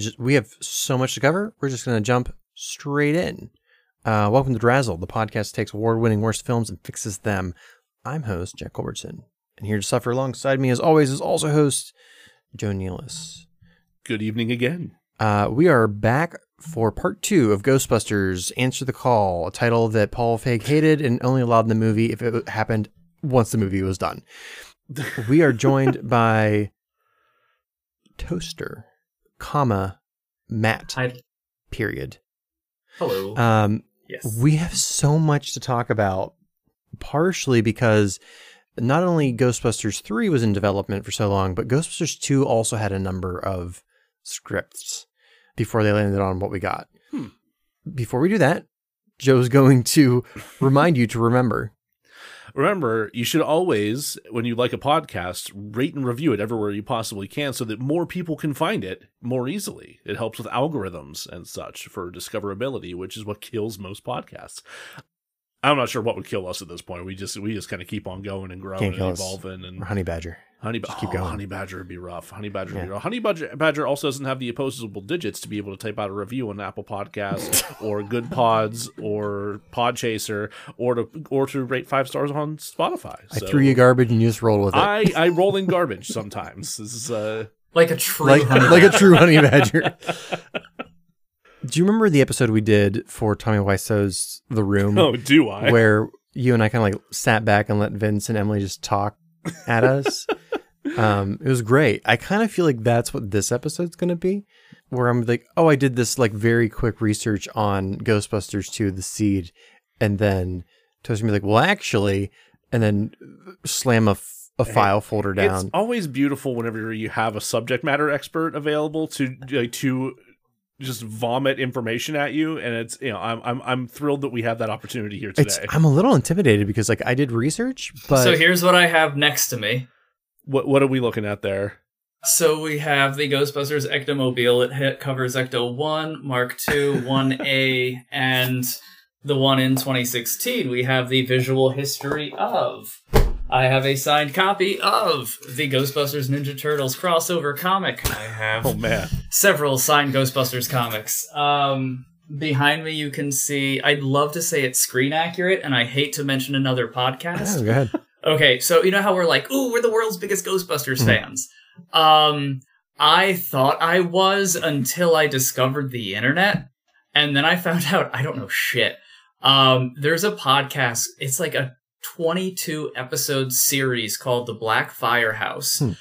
Just we have so much to cover. We're just gonna jump straight in. Uh, welcome to DeRazzled, the podcast that takes award-winning worst films and fixes them. I'm host Jack Culbertson, and here to suffer alongside me, as always, is also host Joe Nealis. Good evening again. Uh, we are back for part two of Ghostbusters: Answer the Call, a title that Paul Feig hated and only allowed in the movie if it happened once the movie was done. we are joined by Toaster, comma Matt. Hi. Period. Hello. Um, yes. we have so much to talk about, partially because not only Ghostbusters 3 was in development for so long, but Ghostbusters 2 also had a number of scripts before they landed on what we got. Hmm. Before we do that, Joe's going to remind you to remember. Remember, you should always, when you like a podcast, rate and review it everywhere you possibly can so that more people can find it more easily. It helps with algorithms and such for discoverability, which is what kills most podcasts. I'm not sure what would kill us at this point. We just we just kind of keep on going and growing Can't and evolving and Honey Badger. Honey, ba- Just keep oh, going. Honey Badger would be rough. Honey Badger would be rough. Honey Badger, Badger also doesn't have the opposable digits to be able to type out a review on Apple Podcasts or Good Pods or Podchaser or to or to rate five stars on Spotify. I threw you garbage and you just rolled with it. I I roll in garbage sometimes. This is uh like a true like, honey like a badger. true honey badger. Do you remember the episode we did for Tommy Wiseau's The Room? oh do I? where you and I kind of like sat back and let Vince and Emily just talk at us. um, it was great. I kind of feel like that's what this episode's going to be, where I'm like, oh, I did this like very quick research on Ghostbusters 2, The Seed, and then Toast me like, well, actually, and then slam a, f- a file folder down. It's always beautiful whenever you have a subject matter expert available to like to just vomit information at you, and it's you know I'm I'm I'm thrilled that we have that opportunity here It's, today. I'm a little intimidated because like I did research, but so here's what I have next to me. What what are we looking at there? So we have the Ghostbusters Ectomobile. It hit, covers Ecto 1, Mark 2, 1A, and the one in 2016. We have the visual history of. I have a signed copy of the Ghostbusters Ninja Turtles crossover comic. I have Oh man. several signed Ghostbusters comics. Um, behind me, you can see. I'd love to say it's screen accurate, and I hate to mention another podcast. Oh, go ahead. Okay, so you know how we're like, ooh, we're the world's biggest Ghostbusters Mhm. fans. Um, I thought I was until I discovered the internet, and then I found out I don't know shit. Um, there's a podcast. It's like a 22 episode series called The Black Firehouse. Hmm.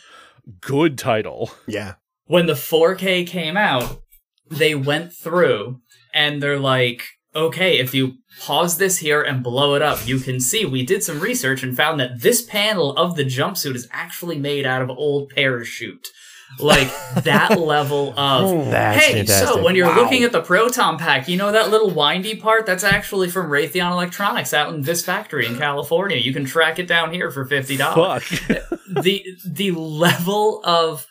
Good title. Yeah. When the 4K came out, they went through and they're like, okay, if you pause this here and blow it up, you can see we did some research and found that this panel of the jumpsuit is actually made out of old parachute. Like that level of. Oh, that's hey, fantastic. so when you're Wow. looking at the proton pack, you know that little windy part? That's actually from Raytheon Electronics out in this factory in California. You can track it down here for fifty dollars the the level of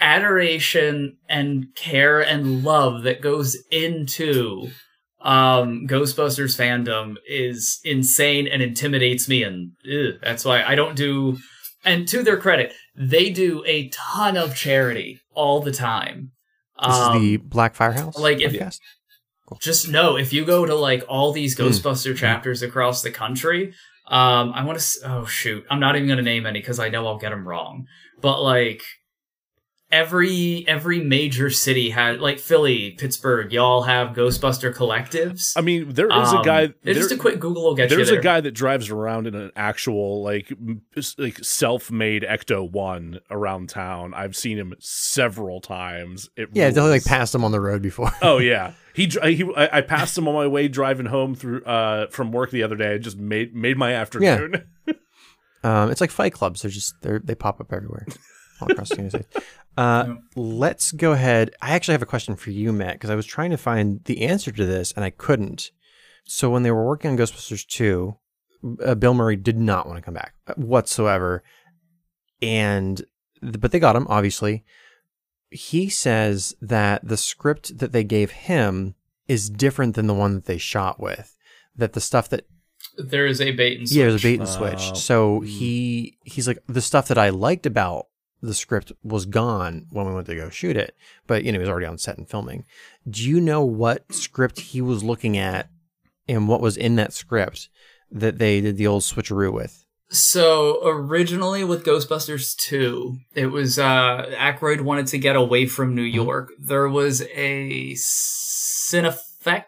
adoration and care and love that goes into um Ghostbusters fandom is insane and intimidates me and ugh, that's why I don't do and to their credit they do a ton of charity all the time This Um, is the Black Firehouse like if- podcast? just know if you go to like all these Mm. Ghostbuster chapters across the country, um, I want to. Oh shoot, I'm not even gonna name any because I know I'll get them wrong. But like every every major city has like Philly, Pittsburgh, y'all have Ghostbuster collectives. I mean, there is a Um, guy. Just a quick Google will get you There's there. a guy that drives around in an actual like like self-made Ecto One around town. I've seen him several times. It Yeah, I definitely like passed him on the road before. Oh yeah, he he. I, I passed him on my way driving home through uh from work the other day. It just made made my afternoon. Um, it's like Fight Clubs. They're just they they pop up everywhere all across the United States. Uh, Yeah. Let's go ahead. I actually have a question for you, Matt, because I was trying to find the answer to this and I couldn't. So when they were working on Ghostbusters two, uh, Bill Murray did not want to come back uh, whatsoever, and but they got him obviously. He says that the script that they gave him is different than the one that they shot with. That the stuff that There is a bait and switch. yeah, there's a bait and switch. So Hmm. he he's like the stuff that I liked about the script was gone when we went to go shoot it, but you know, he was already on set and filming. Do you know what script he was looking at and what was in that script that they did the old switcheroo with? So originally with Ghostbusters 2, it was uh Aykroyd wanted to get away from New York. There was a Cinefex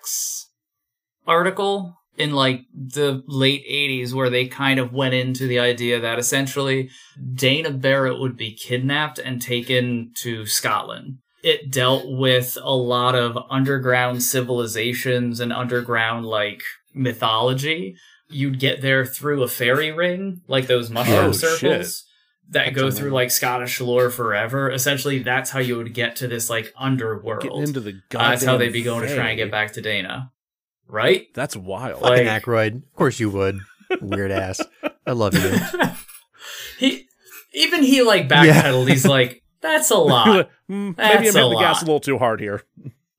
article in like the late 80s where they kind of went into the idea that essentially Dana Barrett would be kidnapped and taken to Scotland. It dealt with a lot of underground civilizations and underground like mythology. You'd get there through a fairy ring, like those mushroom Oh, circles shit. that go through like Scottish lore forever. Essentially, that's how you would get to this like underworld. Getting into the Uh, that's how they'd be going to try and get back to Dana. Right? That's wild. Like- Fucking Aykroyd. Of course you would. Weird ass. I love you. he even he like Yeah. backpedaled. He's like, that's a lot. Maybe I'm That's hitting the gas a little too hard here.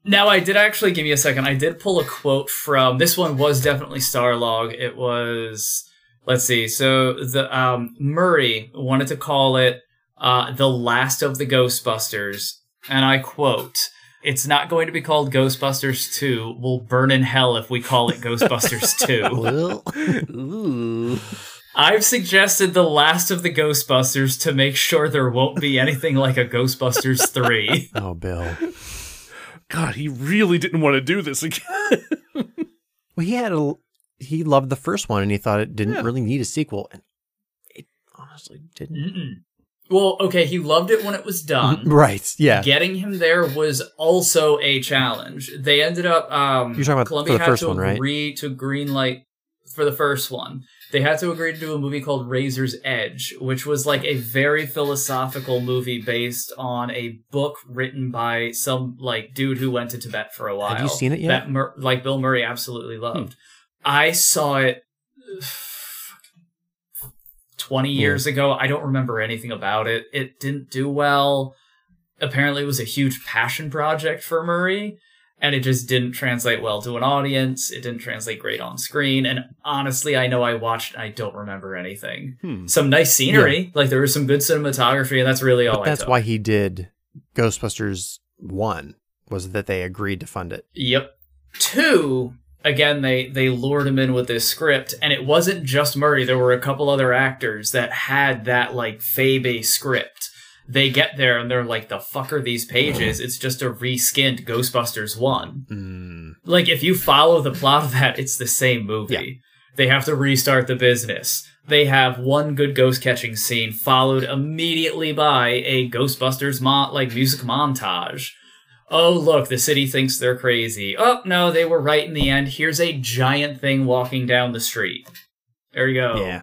now I did actually give me a second. I did pull a quote from this one was definitely Starlog. It was let's see. So the um Murray wanted to call it uh the last of the Ghostbusters. And I quote it's not going to be called Ghostbusters 2. We'll burn in hell if we call it Ghostbusters 2. Ooh. I've suggested the last of the Ghostbusters to make sure there won't be anything like a Ghostbusters 3. oh, Bill. God, he really didn't want to do this again. Well, he had a he loved the first one and he thought it didn't Yeah. really need a sequel, and it honestly didn't. Mm-mm. Well, okay, he loved it when it was done. Right? Yeah. Getting him there was also a challenge. They ended up um You're talking about Columbia had first to one, right? agree to green light for the first one. They had to agree to do a movie called Razor's Edge, which was like a very philosophical movie based on a book written by some like dude who went to Tibet for a while. Have you seen it yet? That Mur- like Bill Murray absolutely Hmm. loved. I saw it 20 years ago. I don't remember anything about it. It didn't do well. Apparently, it was a huge passion project for Murray, and it just didn't translate well to an audience. It didn't translate great on screen. And honestly, I know I watched I don't remember anything. Hmm. Some nice scenery, like there was some good cinematography, and that's really all But I that's took. why he did Ghostbusters one was that they agreed to fund it. Yep. Two, again, they they lured him in with this script, and it wasn't just Murray. There were a couple other actors that had that like Fey-based script. They get there and they're like, "The fuck are these pages? It's just a reskinned Ghostbusters one." Mm. Like, if you follow the plot of that, it's the same movie. Yeah. They have to restart the business. They have one good ghost catching scene followed immediately by a Ghostbusters mo- like music montage. Oh, look, the city thinks they're crazy. Oh, no, they were right in the end. Here's a giant thing walking down the street. There you go. Yeah.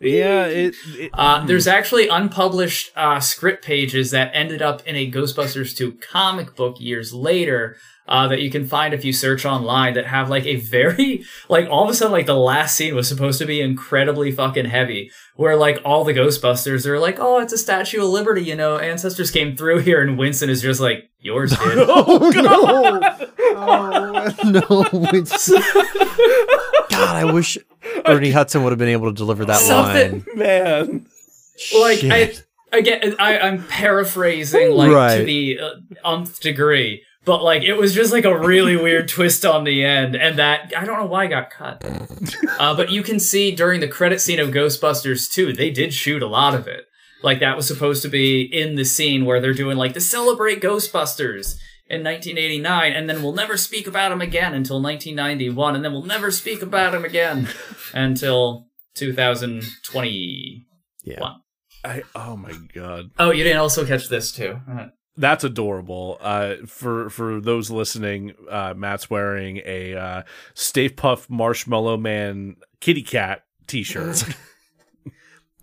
Yeah, it. it Uh, there's actually unpublished uh, script pages that ended up in a Ghostbusters 2 comic book years later uh, that you can find if you search online that have like a very, like all of a sudden, like the last scene was supposed to be incredibly fucking heavy. Where like all the Ghostbusters are like, oh, it's a Statue of Liberty, you know, ancestors came through here, and Winston is just like, yours did. oh god! Oh no! It's... God, I wish Ernie Hudson would have been able to deliver that Something- line. Man, like I Shit. again I, I'm paraphrasing like to the uh, umpth degree, but like it was just like a really weird twist on the end, and that I don't know why it got cut. Uh, but you can see during the credit scene of Ghostbusters 2, they did shoot a lot of it. Like that was supposed to be in the scene where they're doing like to celebrate Ghostbusters in 1989, and then we'll never speak about him again until 1991, and then we'll never speak about him again until 2020. yeah. I oh my god, Oh, you didn't also catch this too. That's adorable. Uh, for for those listening, uh, Matt's wearing a uh, Stay Puft Marshmallow Man kitty cat T-shirt.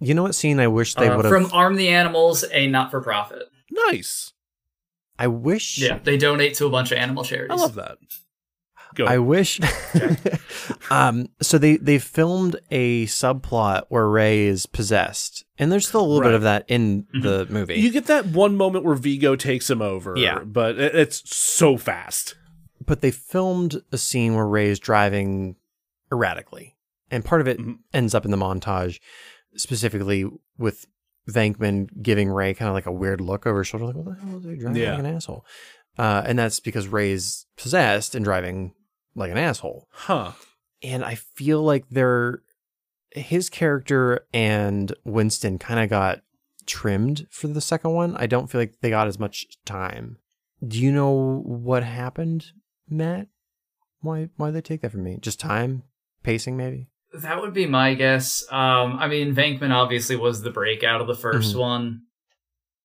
You know what scene I wish they uh, would have? from Arm the Animals, a not-for-profit. nice. I wish. Yeah, they donate to a bunch of animal charities. I love that. Go. I wish. um. So they they filmed a subplot where Ray is possessed, and there's still a little Right. bit of that in Mm-hmm. the movie. you get that one moment where Vigo takes him over. Yeah. but it, it's so fast. but they filmed a scene where Ray is driving erratically, and part of it Mhm. ends up in the montage, specifically with Venkman giving Ray kind of like a weird look over his shoulder, like, what the hell is he driving Yeah. like an asshole? Uh, and that's because Ray's possessed and driving like an asshole. Huh. And I feel like they're his character and Winston kind of got trimmed for the second one. I don't feel like they got as much time. Do you know what happened, Matt? Why why they take that from me? Just time, pacing, maybe. That would be my guess. Um, I mean, Venkman obviously was the breakout of the 1st Mhm. one.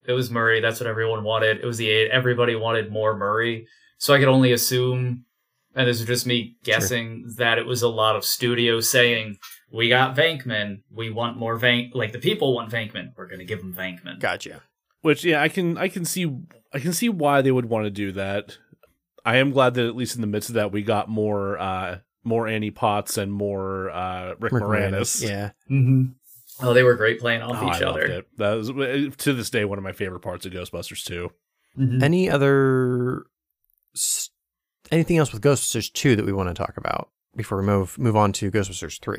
It was Murray. That's what everyone wanted. It was the eight. Everybody wanted more Murray. So I could only assume, and this is just me guessing, that it was a lot of studios saying, "We got Venkman. We want more Vank. Like the people want Venkman. We're going to give them Venkman." Gotcha. Which yeah, I can I can see I can see why they would want to do that. I am glad that at least in the midst of that we got more uh more Annie Potts and more uh Rick, Rick Moranis. Yeah. Mm-hmm. Oh, they were great playing off Oh, each I loved other. it. That was to this day one of my favorite parts of Ghostbusters too. Mhm. Any other s- anything else with Ghostbusters 2 that we want to talk about before we move move on to Ghostbusters 3?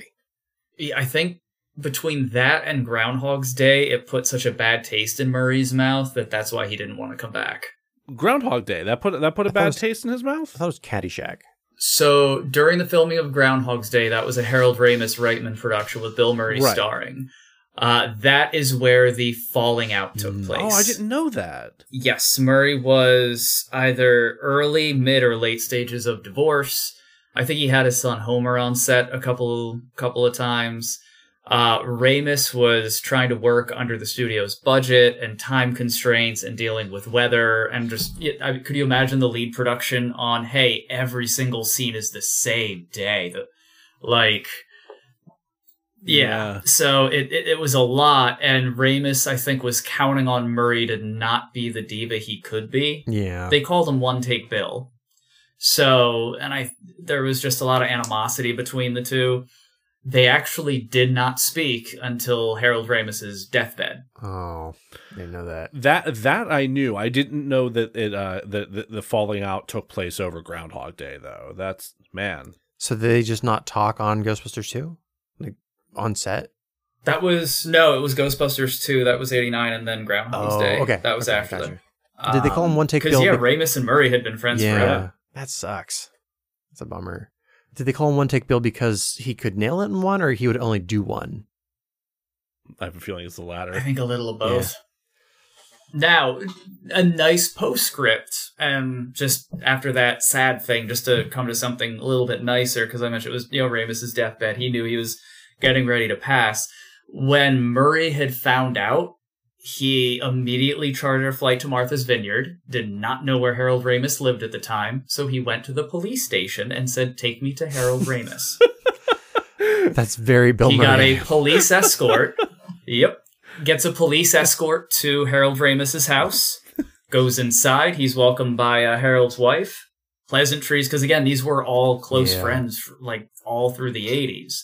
Yeah, I think between that and Groundhog's Day, it put such a bad taste in Murray's mouth that that's why he didn't want to come back. Groundhog Day. That put that put a I bad was- taste in his mouth. I thought it was Caddyshack. So during the filming of Groundhog's Day, that was a Harold Ramis Reitman production with Bill Murray Right. starring. Uh, that is where the falling out took Mm. place. Oh, I didn't know that. Yes, Murray was either early, mid, or late stages of divorce. I think he had his son Homer on set a couple couple of times. Uh, Ramis was trying to work under the studio's budget and time constraints and dealing with weather and just. I mean, could you imagine the lead production on? Hey, every single scene is the same day. The, like, yeah. Yeah. So it, it it was a lot, and Ramis I think was counting on Murray to not be the diva he could be. Yeah. They called him One Take Bill. So, and I there was just a lot of animosity between the two. They actually did not speak until Harold Ramis's deathbed. oh, I didn't know that. That that I knew. I didn't know that it uh the, the the falling out took place over Groundhog Day though. That's man. So they just not talk on Ghostbusters 2? Like on set? That was no, it was Ghostbusters 2. That was 89 and then Groundhog's Oh, Day. okay. That was Okay, after gotcha. that. Did they call him um, One Take Because Bill? yeah, be- Ramis and Murray had been friends yeah. forever. That sucks. That's a bummer. Did they call him One Take Bill because he could nail it in one or he would only do one? I have a feeling it's the latter. I think a little of both. Now, a nice postscript, and just after that sad thing, just to come to something a little bit nicer, because I mentioned it was, you know, Ramis's deathbed. He knew he was getting ready to pass. When Murray had found out, he immediately chartered a flight to Martha's Vineyard, did not know where Harold Ramis lived at the time, so he went to the police station and said, Take me to Harold Ramis. That's very Bill he Murray. got a police escort. yep. Gets a police escort to Harold Ramis's house. Goes inside. He's welcomed by uh, Harold's wife. Pleasantries, because again, these were all close Yeah. friends, like all through the 80s,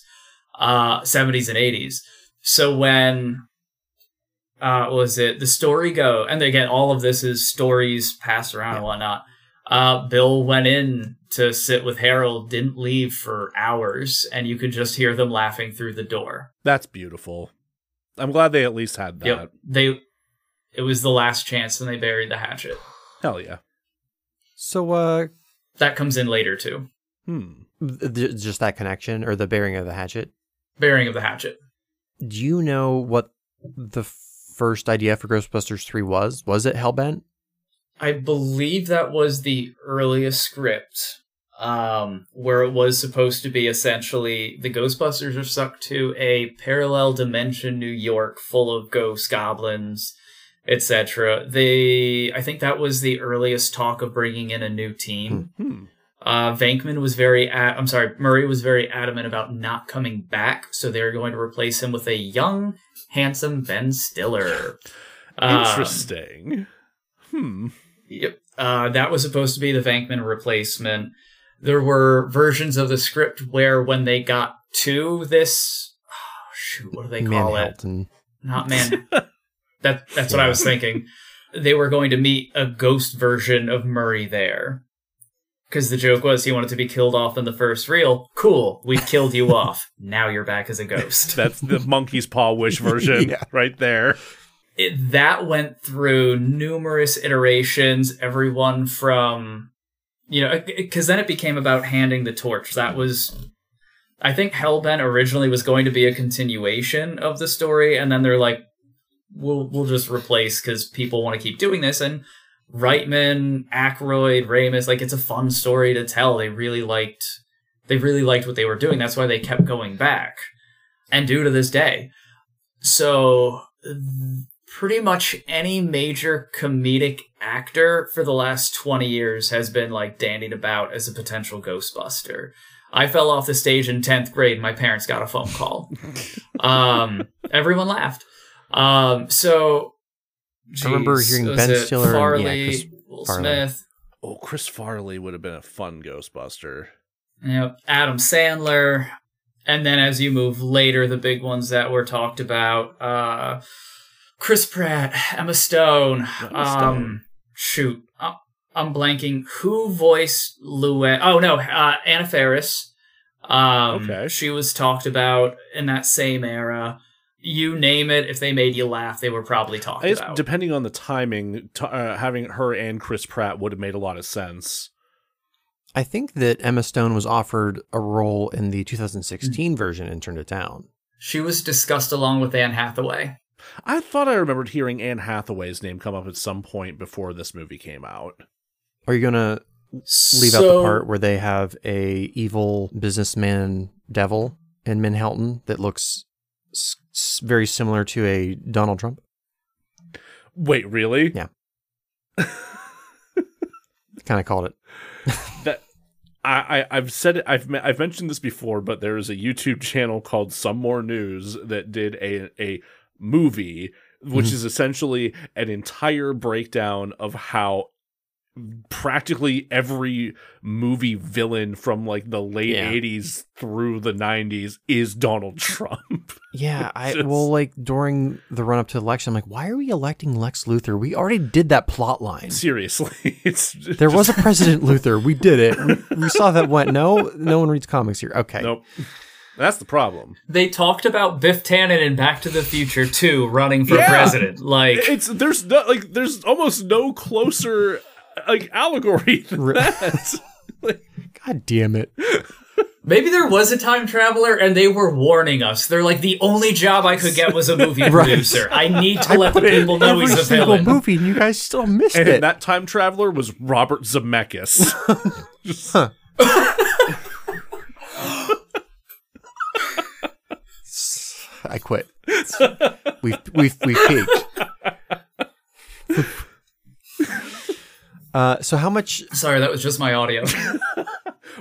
uh, 70s and 80s. So when, uh, what was it? The story go, and again, all of this is stories passed around and whatnot. Uh, Bill went in to sit with Harold, didn't leave for hours, and you could just hear them laughing through the door. That's beautiful. I'm glad they at least had that. Yep. They it was the last chance and they buried the hatchet. Hell yeah. so, uh, That comes in later too. Hmm. th- th- just that connection or the bearing of the hatchet. Burying of the hatchet. Do you know what the first idea for Ghostbusters 3 was? Was it Hellbent? I believe that was the earliest script. Um, where it was supposed to be essentially the Ghostbusters are stuck to a parallel dimension New York full of ghosts, goblins, etc. They, I think that was the earliest talk of bringing in a new team. Hmm. Uh, Vankman was very, a- I'm sorry, Murray was very adamant about not coming back, so they're going to replace him with a young, handsome Ben Stiller. Um, Interesting. Hmm. Yep. Uh, that was supposed to be the Vankman replacement. There were versions of the script where when they got to this, oh, shoot, what do they call it? Manhattan. Not man. that that's what I was thinking. They were going to meet a ghost version of Murray there. Because the joke was he wanted to be killed off in the first reel. Cool, we killed you off. Now you're back as a ghost. That's the monkey's paw wish version Yeah. right there. it, that went through numerous iterations. Everyone from, you know, because then it became about handing the torch. That was, I think, Hellbent originally was going to be a continuation of the story, and then they're like, we'll we'll just replace because people want to keep doing this and. Reitman, Aykroyd, Ramis, like it's a fun story to tell. They really liked they really liked what they were doing. That's why they kept going back and do to this day. So pretty much any major comedic actor for the last 20 years has been like dandied about as a potential Ghostbuster. I fell off the stage in 10th grade. My parents got a phone call. um, everyone laughed. Um, so I remember hearing was Ben it Stiller and- yeah, Farley, Chris Will Farley. Smith, Oh, Chris Farley would have been a fun Ghostbuster. you know, Adam Sandler, and then as you move later, the big ones that were talked about, uh, Chris Pratt, Emma Stone, Emma um, Stone. shoot, uh, I'm blanking. Who voiced Luann? Oh no, uh, Anna Faris. Um, Okay. she was talked about in that same era. You name it, if they made you laugh, they were probably talking I guess about. depending on the timing, t- uh, having her and Chris Pratt would have made a lot of sense. I think that Emma Stone was offered a role in the 2016 version and turned it down. she was discussed along with Anne Hathaway. I thought I remembered hearing Anne Hathaway's name come up at some point before this movie came out. Are you gonna leave out the part where they have a evil businessman devil in Manhattan that looks s- s- very similar to a Donald Trump? Wait, really? Yeah. Kind of called it. That I, I I've said it. I've I've mentioned this before, but there is a YouTube channel called Some More News that did a a movie, which Mhm. is essentially an entire breakdown of how practically every movie villain from like the late Yeah. 80s through the 90s is Donald Trump. Yeah, I Just- well, like during the run up to the election, I'm like, why are we electing Lex Luthor? We already did that plot line. Seriously, it's just, There was a President Luthor. We did it. We, we saw that went. No, no one reads comics here. Okay. nope. That's the problem. They talked about Biff Tannen in Back to the Future 2 running for Yeah. president. Like, It's there's no like there's almost no closer like allegory than Re- that. God damn it. maybe there was a time traveler and they were warning us. They're like, the only job I could get was a movie Right. producer. I need to let the Put it in people know every he's a single villain. movie, and you guys still missed it. and it. that time traveler was Robert Zemeckis. I quit. We've we've we've peaked. Uh, so how much Sorry, that was just my audio.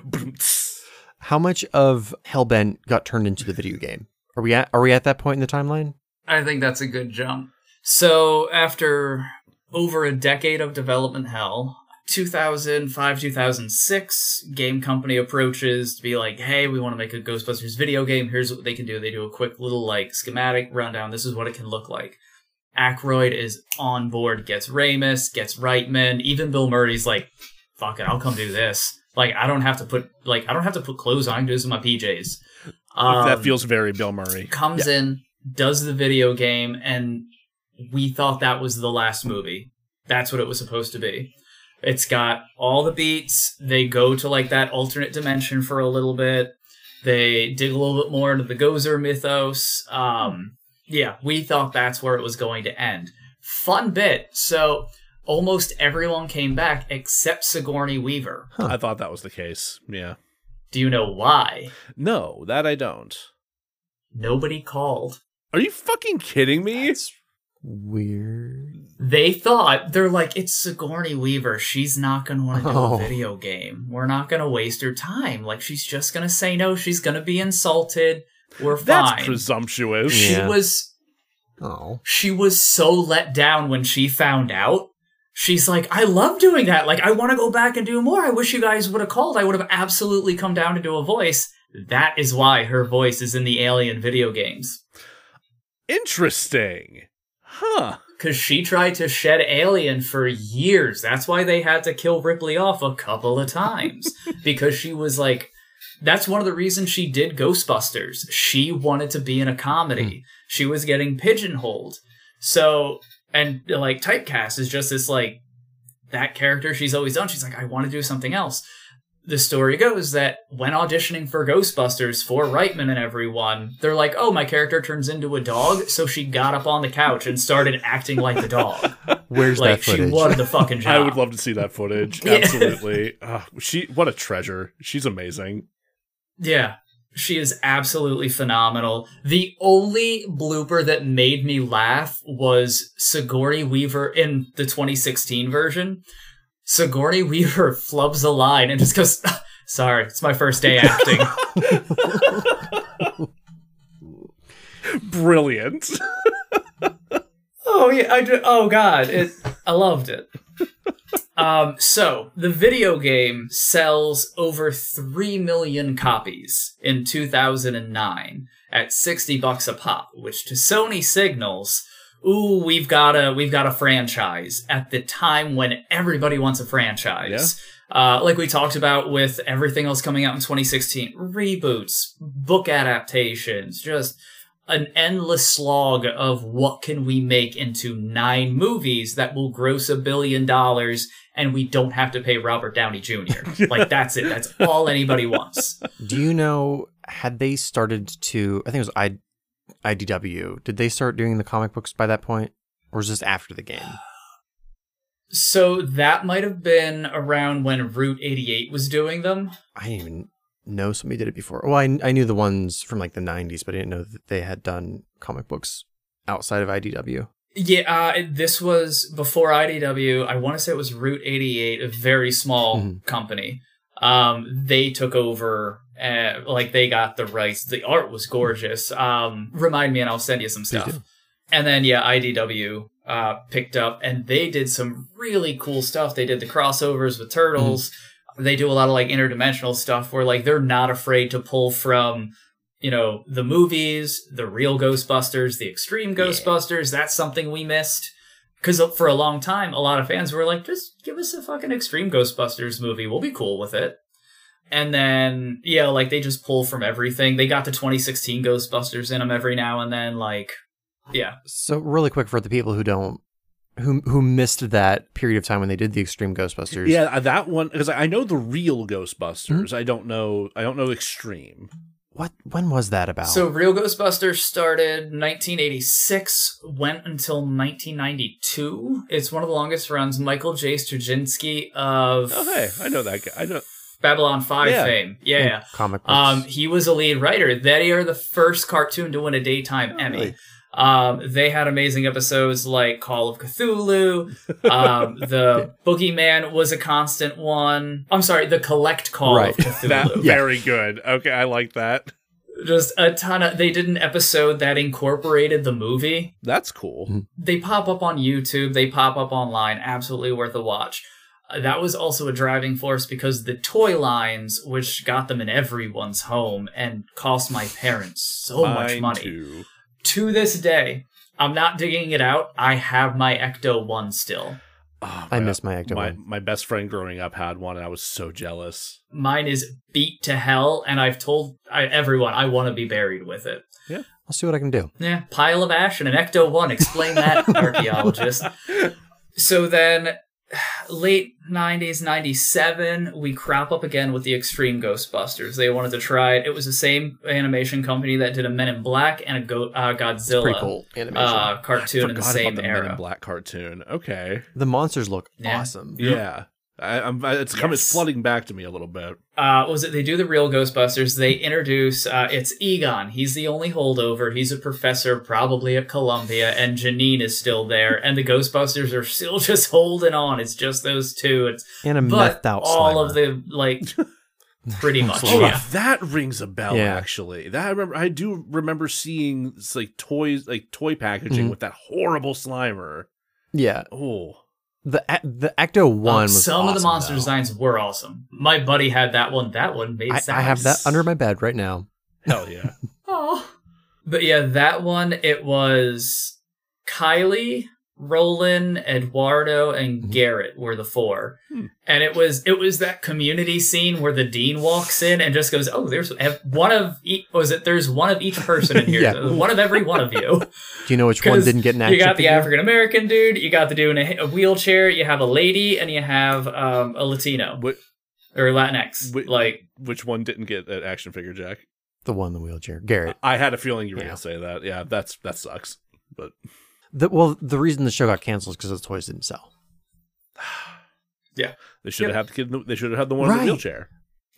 how much of Hellbent got turned into the video game? Are we at are we at that point in the timeline? I think that's a good jump. So, after over a decade of development hell, 2005, 2006, game company approaches to be like, hey, we want to make a Ghostbusters video game. Here's what they can do. They do a quick little, like, schematic rundown. This is what it can look like. Aykroyd is on board, gets Ramis, gets Reitman. Even Bill Murray's like, fuck it, I'll come do this. Like, I don't have to put, like, I don't have to put clothes on. I can do this in my PJs. that Um, feels very Bill Murray. comes in, does the video game, and we thought that was the last movie. That's what it was supposed to be. It's got all the beats. They go to like that alternate dimension for a little bit. They dig a little bit more into the Gozer mythos. Um, yeah, we thought that's where it was going to end. Fun bit. So almost everyone came back except Sigourney Weaver. Huh. I thought that was the case. Yeah. Do you know why? No, that I don't. Nobody called. Are you fucking kidding me? That's weird. They thought they're like it's Sigourney Weaver. She's not gonna want to do Oh. a video game. We're not gonna waste her time. Like she's just gonna say no. She's gonna be insulted. We're That's presumptuous. she Yeah. was Oh. she was so let down when she found out. She's like, I love doing that. Like I want to go back and do more. I wish you guys would have called. I would have absolutely come down to do a voice. That is why her voice is in the Alien video games. Interesting. Huh. Because she tried to shed Alien for years. That's why they had to kill Ripley off a couple of times. because she was like, that's one of the reasons she did Ghostbusters. She wanted to be in a comedy. She was getting pigeonholed. So, and like typecast is just this like that character she's always done. She's like, I want to do something else. The story goes that when auditioning for Ghostbusters for Reitman and everyone, they're like, oh, my character turns into a dog. So she got up on the couch and started acting like the dog. Where's like that she footage? won the fucking job. I would love to see that footage. Yeah. Absolutely. Ah, she what a treasure. She's amazing. Yeah. She is absolutely phenomenal. The only blooper that made me laugh was Sigourney Weaver in the 2016 version. Sigourney Weaver flubs a line and just goes, Sorry, it's my first day acting. Brilliant. oh yeah, I do, oh god, it I loved it. Um, so the video game sells over three million copies in 2009 at 60 bucks a pop, which to Sony signals, ooh, we've got a we've got a franchise at the time when everybody wants a franchise. Uh, like we talked about with everything else coming out in 2016, reboots, book adaptations, just an endless slog of what can we make into nine movies that will gross a billion dollars and we don't have to pay Robert Downey Jr. like that's it. That's all anybody wants. Do you know had they started to? I think it was I, IDW. Did they start doing the comic books by that point, or was this after the game? So that might have been around when Route 88 was doing them. I didn't even know somebody did it before. Well, I, I knew the ones from like the 90s, but I didn't know that they had done comic books outside of IDW. Yeah, uh, this was before IDW. I want to say it was Route 88, a very small Mhm. company. Um, they took over, uh, like they got the rights. The art was gorgeous. Um, remind me, and I'll send you some stuff. And then yeah, IDW uh, picked up, and they did some really cool stuff. They did the crossovers with Turtles. They do a lot of like interdimensional stuff where like they're not afraid to pull from you know, the movies, the real Ghostbusters, the extreme Ghostbusters, that's something we missed. Because uh, for a long time, a lot of fans were like, just give us a fucking extreme Ghostbusters movie. We'll be cool with it. And then, yeah, like they just pull from everything. They got the 2016 Ghostbusters in them every now and then. Like, yeah. So really quick for the people who don't, who who missed that period of time when they did the Extreme Ghostbusters. Yeah, uh, that one because I know the real Ghostbusters. Hmm? I don't know. I don't know Extreme. What? When was that about? So Real Ghostbusters started 1986, went until 1992. It's one of the longest runs. Michael J. Straczynski of Oh, hey, I know that guy. I know. Babylon 5 Yeah. fame. Yeah, yeah. comic books. Um, he was a lead writer. They are the first cartoon to win a daytime Emmy. really? Um, they had amazing episodes like Call of Cthulhu. Um, the Boogeyman was a constant one. I'm sorry, the Collect Call Right. of Cthulhu. That Yeah. very good. Okay, I like that. Just a ton of. They did an episode that incorporated the movie. That's cool. Mhm. They pop up on YouTube. They pop up online. Absolutely worth a watch. Uh, that was also a driving force because the toy lines, which got them in everyone's home and cost my parents so much money. too. To this day, I'm not digging it out. I have my Ecto one still. Oh, I miss my Ecto My one. my best friend growing up had one, and I was so jealous. Mine is beat to hell, and I've told I, everyone I want to be buried with it. Yeah, I'll see what I can do. Yeah, pile of ash and an Ecto 1. Explain that, archaeologist. So then, late 90s, 97, we crop up again with the Extreme Ghostbusters. They wanted to try it. It was the same animation company that did a Men in Black and a Go- uh, Godzilla Pretty cool animation. uh, cartoon in the same about the Men in. Black cartoon. Okay, the monsters look Yeah. awesome. yeah, I, I'm. It's coming Yes. flooding back to me a little bit. uh, was it they do the real Ghostbusters? They introduce uh, it's Egon. He's the only holdover. He's a professor, probably at Columbia, and Janine is still there, and the Ghostbusters are still just holding on. It's just those two. It's And a but methed out all Slimer. of the like, pretty much. Oh, yeah. that rings a bell. Yeah. Actually, that I remember. I do remember seeing like toys, like toy packaging Mhm. with that horrible Slimer. Yeah, Oh, the the Ecto one Um, was some of the monster though. designs were awesome. My buddy had that one. That one made I. I have that under my bed right now. hell yeah! Oh. But yeah, that one, it was Kylie, Roland, Eduardo, and Mhm. Garrett were the four. Hmm. And it was it was that community scene where the dean walks in and just goes, "Oh, there's one of each, was it there's one of each person in here. Yeah. One of every one of you." Do you know which one didn't get an action you got the? African American dude, you got the dude in a, a wheelchair, you have a lady, and you have um, a Latino Wh- or Latinx. Wh- like which one didn't get an action figure, Jack? The one in the wheelchair, Garrett. I had a feeling you were Yeah. gonna say that. Yeah, that's that sucks. But The, well, the reason the show got canceled is because the toys didn't sell. Yeah, they should have had the kid. the- They should have had the one in the wheelchair.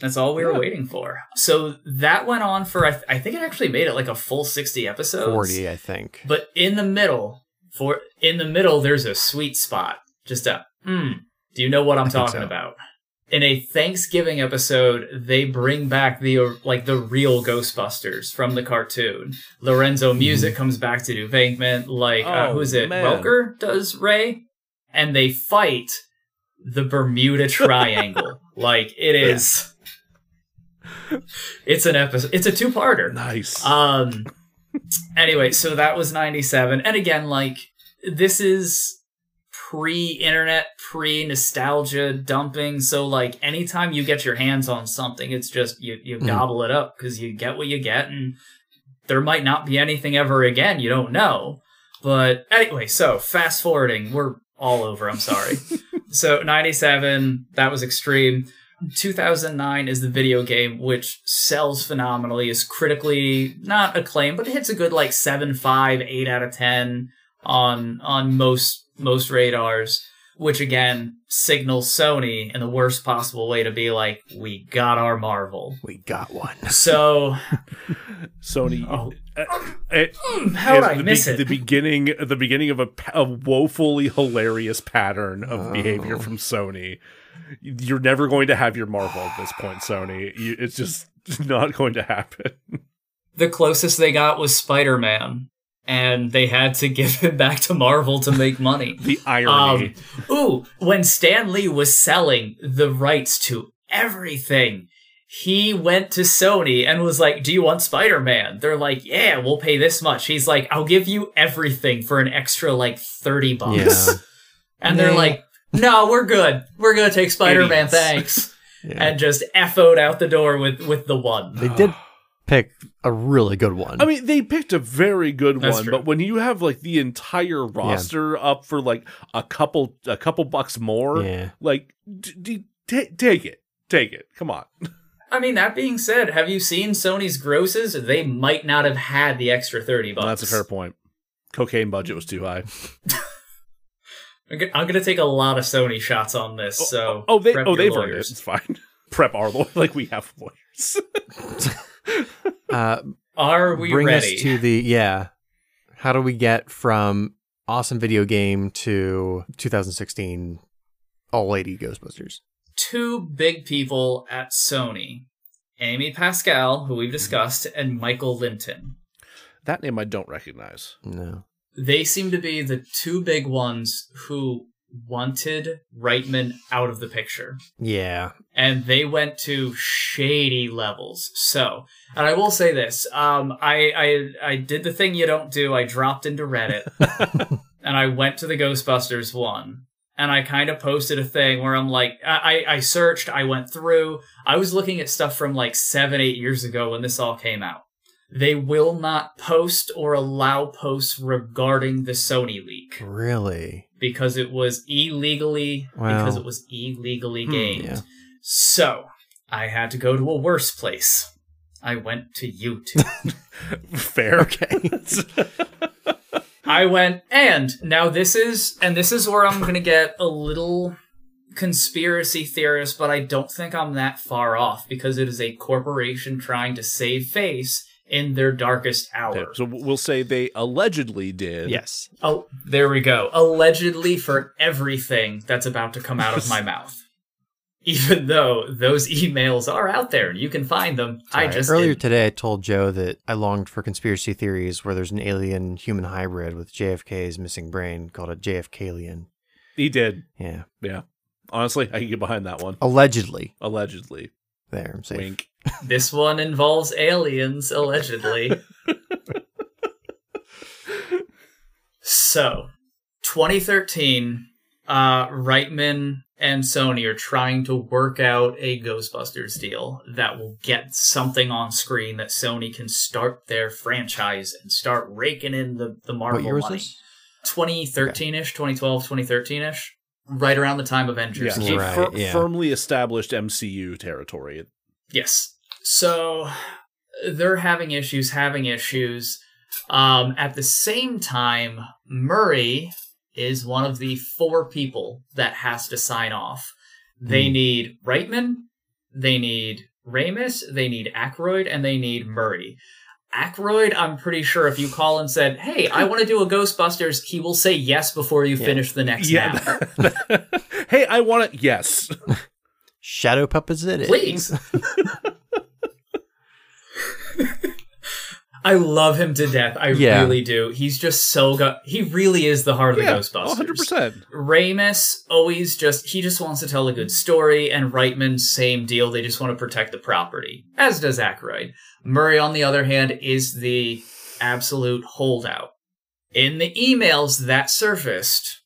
That's all we were Yeah. waiting for. So that went on for I, th- I think it actually made it like a full sixty episodes. Forty, I think. But in the middle, for in the middle, there's a sweet spot. Just a hmm. Do you know what I'm I talking so. about? In a Thanksgiving episode, they bring back the uh, like the real Ghostbusters from the cartoon. Lorenzo Music comes back to do Venkman. Like uh, Oh, who is it? man. Welker does Ray, and they fight the Bermuda Triangle. like it is. It's an episode. It's a two-parter. Nice. Um. Anyway, so that was '97, and again, like this is pre-internet, pre-nostalgia dumping. So, like, anytime you get your hands on something, it's just you you Mhm. gobble it up because you get what you get, and there might not be anything ever again. You don't know. But anyway, so fast forwarding, we're all over. I'm sorry. so '97, that was extreme. 2009 is the video game which sells phenomenally is critically not acclaimed but it hits a good like 7 5 8 out of 10 on on most most radars which again signals sony in the worst possible way to be like we got our marvel We got one. so Sony. oh, uh, it- how did i the miss be- it The beginning, the beginning of a, a woefully hilarious pattern of Oh. behavior from Sony. You're never going to have your Marvel at this point, Sony. You, it's just not going to happen. the closest they got was spider-man and they had to give it back to marvel to make money The irony. Um, ooh, when Stan Lee was selling the rights to everything, he went to Sony and was like, Do you want Spider Man? They're like, Yeah, we'll pay this much. He's like, I'll give you everything for an extra like 30 bucks. Yeah. And they're Nah. like, No, we're good. We're going to take Spider Man, thanks. yeah. And just FO'd out the door with, with the one. They did pick a really good one. I mean, they picked a very good That's one, true. but when you have like the entire roster up for like a couple, a couple bucks more, yeah. like d- d- take it, take it. Come on. I mean, that being said, have you seen Sony's grosses? They might not have had the extra 30 bucks. That's a fair point. Cocaine budget was too high. I'm gonna take a lot of Sony shots on this. Oh, so oh, oh, they prep oh your they've earned it. It's fine. Prep our lawyer like we have lawyers. Uh, Are we bring ready? us to the yeah. How do we get from awesome video game to 2016 all lady Ghostbusters? Two big people at Sony: Amy Pascal, who we've discussed, and Michael Linton. that name I don't recognize. No. They seem to be the two big ones who wanted Reitman out of the picture. Yeah. and they went to shady levels. So, and I will say this: um, I I I did the thing you don't do. I dropped into Reddit and I went to the Ghostbusters one, and I kind of posted a thing where I'm like, I I searched, I went through, I was looking at stuff from like seven eight years ago when this all came out. They will not post or allow posts regarding the Sony leak Really? because it was illegally Wow. because it was illegally Hmm, gamed. yeah. So I had to go to a worse place. I went to YouTube. Fair. Okay. I went and now this is and this is where I'm gonna get a little conspiracy theorist, but I don't think I'm that far off because it is a corporation trying to save face in their darkest hour. Okay, so we'll say they allegedly did. yes. Oh, there we go. Allegedly for everything that's about to come out of my mouth. Even though those emails are out there and you can find them, I just earlier didn't. today I told Joe that I longed for conspiracy theories where there's an alien human hybrid with JFK's missing brain called a JFKalien. He did. Yeah. Yeah. Honestly, I can get behind that one. Allegedly. Allegedly. There, I'm safe. Wink. This one involves aliens, allegedly. so, 2013, uh, Reitman and Sony are trying to work out a Ghostbusters deal that will get something on screen that Sony can start their franchise and start raking in the, the Marvel What year was money. this? 2013 ish, 2012, 2013 ish, right around the time Avengers Yeah, came Right, fir- yeah. firmly established MCU territory. Yes. So they're having issues, having issues. Um, at the same time, Murray is one of the four people that has to sign off. They Hmm. need Reitman, they need Ramis, they need Aykroyd, and they need Murray. Aykroyd, I'm pretty sure if you call and said, "Hey, I want to do a Ghostbusters," he will say yes before you Yeah. finish the next nap. Yeah. hey, I want it. Yes. Shadow puppets it is. Please. I love him to death. I Yeah. really do. He's just so good. He really is the heart of the. Ghostbusters. 100%. Ramis always just he just wants to tell a good story, and Reitman same deal. They just want to protect the property, as does Aykroyd. Murray, on the other hand, is the absolute holdout. In the emails that surfaced,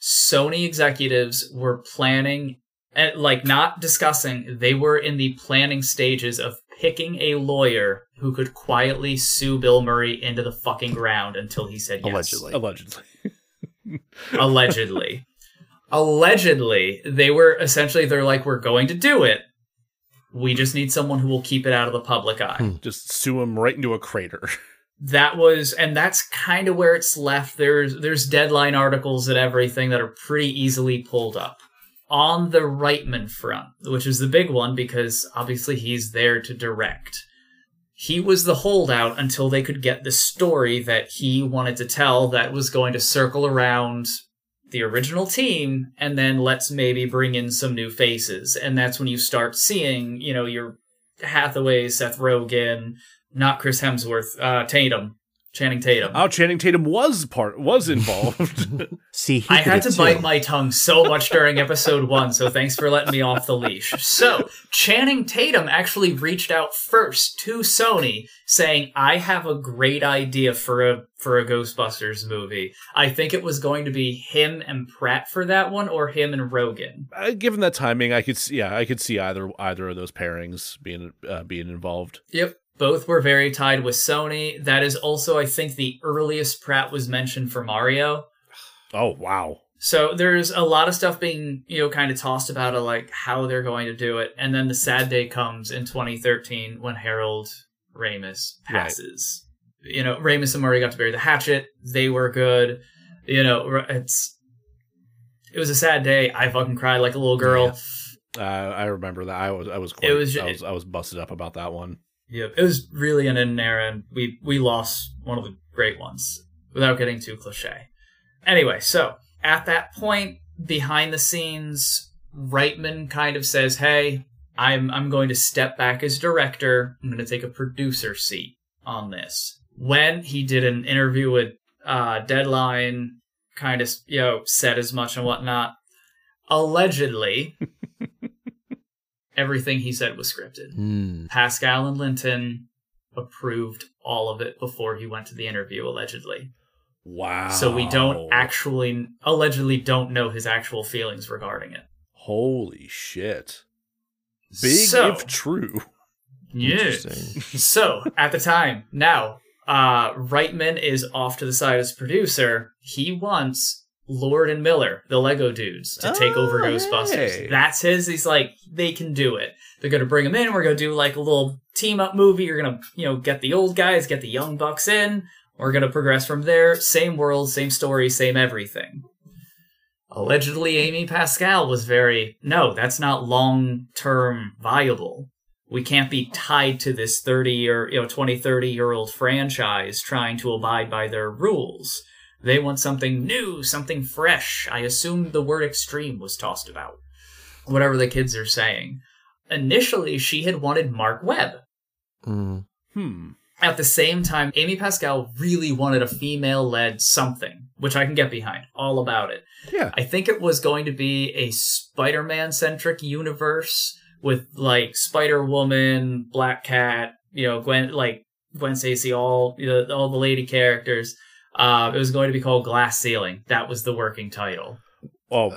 Sony executives were planning, and like not discussing. They were in the planning stages of picking a lawyer who could quietly sue Bill Murray into the fucking ground until he said yes Allegedly. Allegedly. allegedly allegedly they were essentially they're like we're going to do it we just need someone who will keep it out of the public eye Hmm. Just sue him right into a crater. that was and that's kind of where it's left there's there's deadline articles and everything that are pretty easily pulled up on the Reitman front which is the big one because obviously he's there to direct. He was the holdout until they could get the story that he wanted to tell that was going to circle around the original team and then let's maybe bring in some new faces. And that's when you start seeing you know your hathaway seth rogen not chris hemsworth uh tatum channing tatum Oh, Channing Tatum was part was involved. See, he I had to too. bite my tongue so much during episode one, so thanks for letting me off the leash. So, Channing Tatum actually reached out first to Sony saying, I have a great idea for a for a Ghostbusters movie. I think it was going to be him and Pratt for that one, or him and Rogen. uh, given that timing, I could see, yeah, I could see either either of those pairings being uh, being involved. Yep. Both were very tied with Sony. That is also, I think, the earliest Pratt was mentioned for Mario. Oh wow. So there's a lot of stuff being, you know, kind of tossed about of like how they're going to do it. And then the sad day comes in 2013 when Harold Ramis passes. You know, Ramis and Murray got to bury the hatchet. They were good. You know, it's it was a sad day. I fucking cried like a little girl. Uh, I remember that. I was I was quite, It was- I was I was busted up about that one. It was really an end era and we we lost one of the great ones without getting too cliche. Anyway, so at that point, behind the scenes, Reitman kind of says, Hey, I'm I'm going to step back as director. I'm gonna take a producer seat on this. When he did an interview with uh Deadline, kind of you know, said as much and whatnot. Allegedly everything he said was scripted. Hmm. Pascal and Linton approved all of it before he went to the interview, allegedly. Wow. So we don't actually, allegedly, don't know his actual feelings regarding it. Holy shit. Big so, if true. yeah. Interesting. So at the time, now, uh, Reitman is off to the side as producer. He wants Lord and Miller, the Lego dudes, to take over Oh, Ghostbusters. hey. That's his. He's like, they can do it. They're gonna bring him in. We're gonna do like a little team up movie. You're gonna, you know, get the old guys, get the young bucks in. We're gonna progress from there. Same world, same story, same everything. Allegedly, Amy Pascal was very, no, that's not long term viable. We can't be tied to this 30 year, you know, 20, 30 year old franchise trying to abide by their rules. They want something new, something fresh. I assume the word extreme was tossed about. Whatever the kids are saying. Initially, she had wanted Marc Webb. Hmm. Hmm. At the same time, Amy Pascal really wanted a female led something, which I can get behind. All about it. Yeah. I think it was going to be a Spider Man centric universe with like Spider Woman, Black Cat, you know, Gwen, like Gwen Stacy, all you know, all the lady characters. Uh, it was going to be called Glass Ceiling. That was the working title. Oh,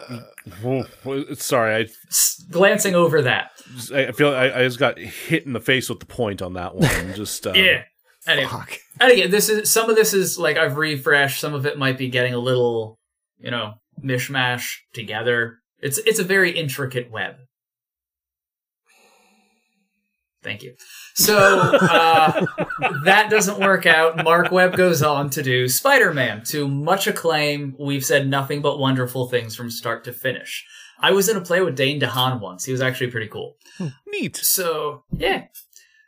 oh, sorry. I S- glancing over that. I feel I, I just got hit in the face with the point on that one. Just um, Yeah. Anyway, Fuck. and again, this is some of this is like I've refreshed. Some of it might be getting a little, you know, mishmash together. It's it's a very intricate web. Thank you. So uh, that doesn't work out. Marc Webb goes on to do Spider Man to much acclaim. We've said nothing but wonderful things from start to finish. I was in a play with Dane DeHaan once. He was actually pretty cool. neat. So yeah.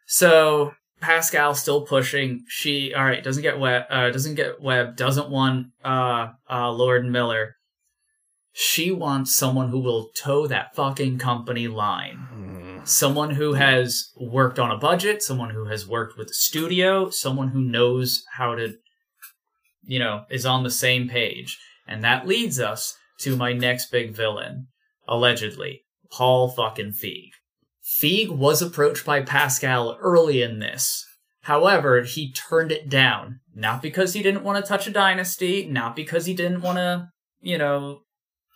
So Pascal still pushing. She all right doesn't get Webb. Uh, doesn't get Webb. Doesn't want uh, uh, Lord and Miller. She wants someone who will toe that fucking company line. Mm. Someone who has worked on a budget. Someone who has worked with the studio. Someone who knows how to, you know, is on the same page. And that leads us to my next big villain, allegedly, Paul fucking Feig. Feig was approached by Pascal early in this. However, he turned it down. Not because he didn't want to touch a dynasty, not because he didn't want to, you know,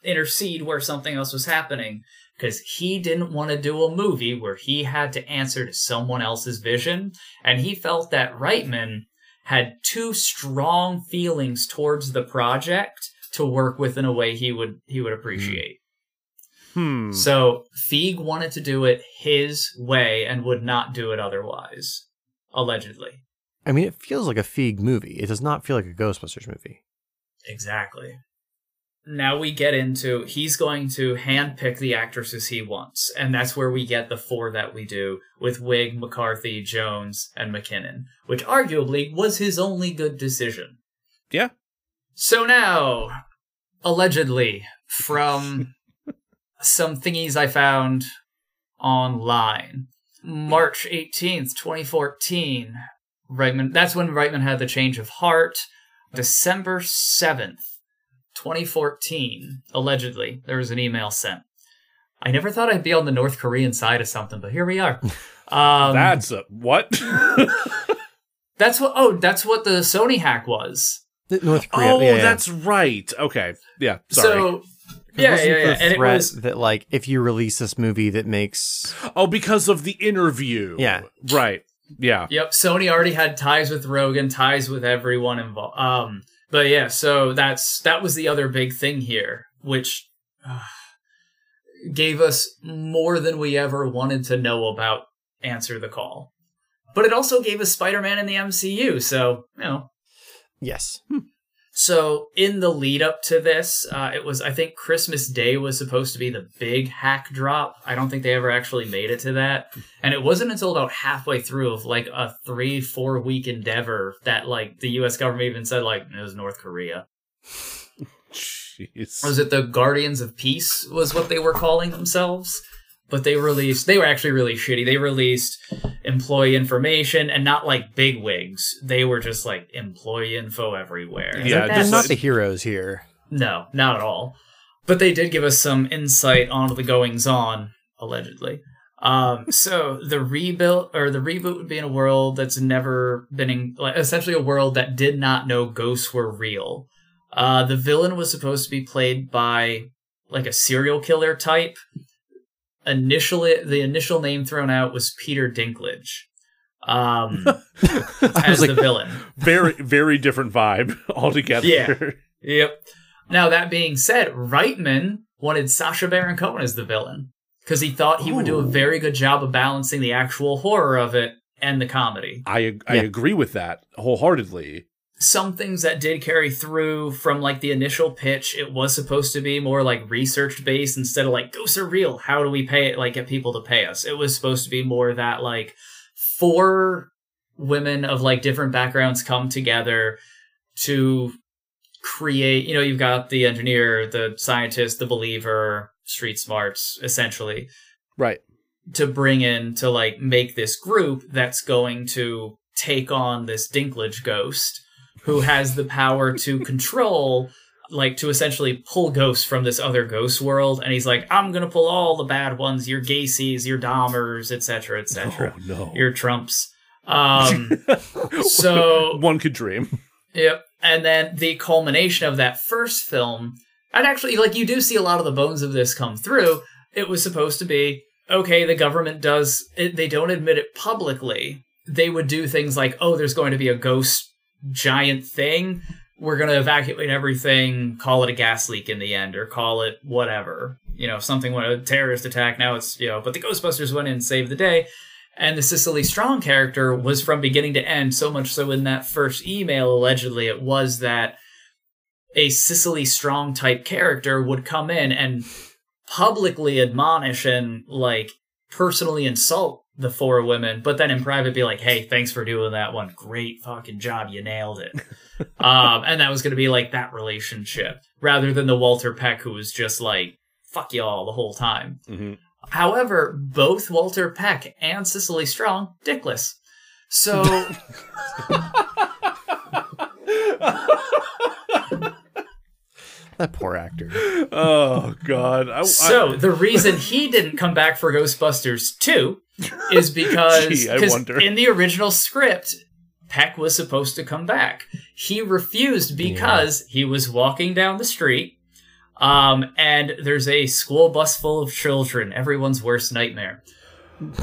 intercede where something else was happening, because he didn't want to do a movie where he had to answer to someone else's vision, and he felt that Reitman had too strong feelings towards the project to work with in a way he would he would appreciate. Hmm. So Feig wanted to do it his way and would not do it otherwise, allegedly. I mean, it feels like a Feig movie. It does not feel like a Ghostbusters movie. Exactly. Now we get into he's going to handpick the actresses he wants, and that's where we get the four that we do with Wiig, McCarthy, Jones, and McKinnon, which arguably was his only good decision. Yeah. So now, allegedly, from some thingies I found online, March 18th, 2014, Reitman, that's when Reitman had the change of heart. December 7th, 2014, allegedly, there was an email sent. I never thought I'd be on the North Korean side of something, but here we are. Um, That's a what? that's what. Oh, that's what the Sony hack was. The North Korea. oh, yeah, yeah. that's right. Okay. Yeah. Sorry. So, 'Cause yeah, wasn't yeah, yeah, the and it threat was that like if you release this movie that makes oh, because of the interview. Yeah. Right. Yeah. Yep, Sony already had ties with Rogen, ties with everyone involved. Um, but yeah, so that's that was the other big thing here, which uh, gave us more than we ever wanted to know about Answer the Call. But it also gave us Spider-Man in the MCU, so you know. yes, So in the lead up to this, uh, it was I think Christmas Day was supposed to be the big hack drop. I don't think they ever actually made it to that, and it wasn't until about halfway through of like a three four week endeavor that like the U.S. government even said like it was North Korea. Jeez. Was it the Guardians of Peace? Was what they were calling themselves. But they released. They were actually really shitty. They released employee information and not like big wigs. They were just like employee info everywhere. Yeah, they're just not the heroes here. No, not at all. But they did give us some insight onto the goings on, allegedly. Um, so the rebuild or the reboot would be in a world that's never been in, like, essentially a world that did not know ghosts were real. Uh, the villain was supposed to be played by like a serial killer type. Initially, the initial name thrown out was Peter Dinklage. Um, I as was the like, villain. very, very different vibe altogether. Yeah. Yep. Now that being said, Reitman wanted Sacha Baron Cohen as the villain because he thought he would do a very good job of balancing the actual horror of it and the comedy. I I Yeah. agree with that wholeheartedly. Some things that did carry through from like the initial pitch, it was supposed to be more like research based instead of like ghosts are real. How do we pay it? Like get people to pay us. It was supposed to be more that like four women of like different backgrounds come together to create you know you've got the engineer the scientist the believer street smarts essentially Right. to bring in to like make this group that's going to take on this dinklage ghost who has the power to control like to essentially pull ghosts from this other ghost world and he's like i'm gonna pull all the bad ones your gacy's your dahmers etc etc Oh no. your trumps um so One could dream. Yep. And then the culmination of that first film, and actually, like, you do see a lot of the bones of this come through. It was supposed to be okay, the government does, it, they don't admit it publicly. They would do things like, oh, there's going to be a ghost giant thing. We're going to evacuate everything, call it a gas leak in the end, or call it whatever. You know, something, went a terrorist attack. Now it's, you know, but the Ghostbusters went in and saved the day. And the Cecily Strong character was from beginning to end, so much so in that first email, allegedly, it was that a Cecily Strong type character would come in and publicly admonish and like personally insult the four women, but then in private be like, "Hey, thanks for doing that one. Great fucking job. You nailed it." um, and that was going to be like that relationship rather than the Walter Peck who was just like, "Fuck y'all" the whole time. hmm However, both Walter Peck and Cecily Strong dickless. So That poor actor. Oh God. I, So I, the reason he didn't come back for Ghostbusters 2 is because Gee, I 'cause wonder. in the original script, Peck was supposed to come back. He refused because he was walking down the street, um, and there's a school bus full of children, everyone's worst nightmare.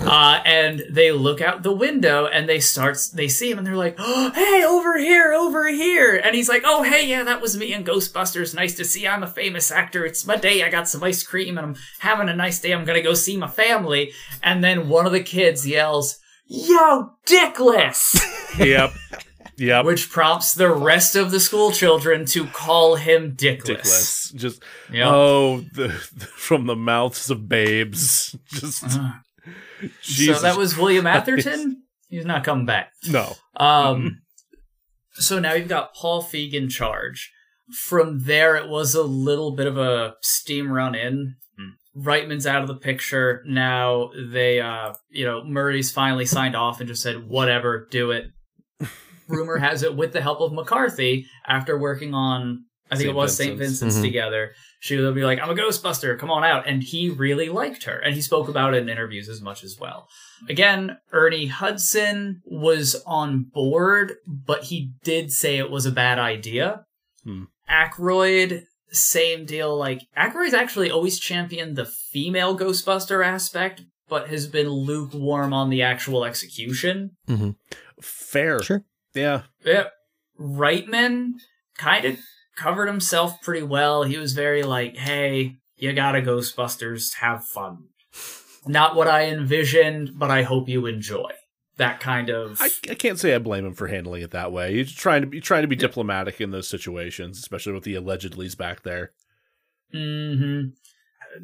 Uh, and they look out the window and they start they see him and they're like oh, hey over here over here and he's like oh hey yeah that was me in ghostbusters nice to see you. i'm a famous actor it's my day i got some ice cream and i'm having a nice day i'm gonna go see my family and then one of the kids yells yo dickless yep. Yep. which prompts the rest of the school children to call him dickless, Ridiculous. Just Yep. oh, the, from the mouths of babes. Just Uh, Jesus. so that was william atherton he's not coming back no. Um, so now you've got Paul Feig in charge. From there, it was a little bit of a steam run in. Reitman's out of the picture now. They, uh, you know, Murray's finally signed off and just said, "Whatever, do it." Rumor has it, with the help of McCarthy, after working on, I think St. it was St. Vincent's. Vincent's Mhm. together, she would be like, "I'm a Ghostbuster, come on out," and he really liked her, and he spoke about it in interviews as much as well. Again, Ernie Hudson was on board, but he did say it was a bad idea. Hmm. Aykroyd, same deal. Like, Aykroyd's actually always championed the female Ghostbuster aspect, but has been lukewarm on the actual execution. Fair. Sure. Yeah. Yep. Reitman kind of covered himself pretty well. He was very like, hey, you gotta Ghostbusters, have fun. Not what I envisioned, but I hope you enjoy. That kind of. I, I can't say I blame him for handling it that way. He's trying to be trying to be diplomatic in those situations, especially with the allegedly's back there. hmm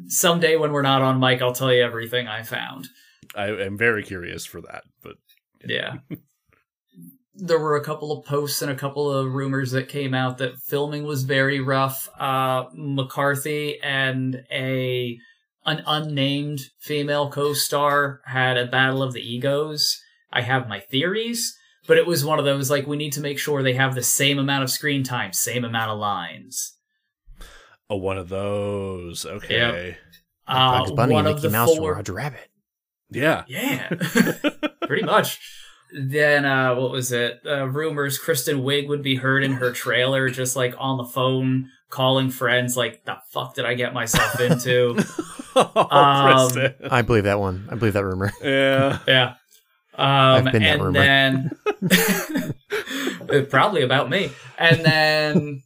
Someday when we're not on mic, I'll tell you everything I found. I am very curious for that, but Yeah. there were a couple of posts and a couple of rumors that came out that filming was very rough. Uh, McCarthy and a an unnamed female co-star had a battle of the egos. I have my theories, but it was one of those like we need to make sure they have the same amount of screen time, same amount of lines. oh, one of those. Okay. Uh, Bugs Bunny, one Mickey of the Mouse, four, and Roger Rabbit. Yeah. Yeah, pretty much. Then uh, what was it? Uh, rumors Kristen Wiig would be heard in her trailer, just like on the phone, calling friends. Like, the fuck did I get myself into? oh, Um, I believe that one. I believe that rumor. Yeah. yeah. Um, I've been that and rumor. then probably about me. And then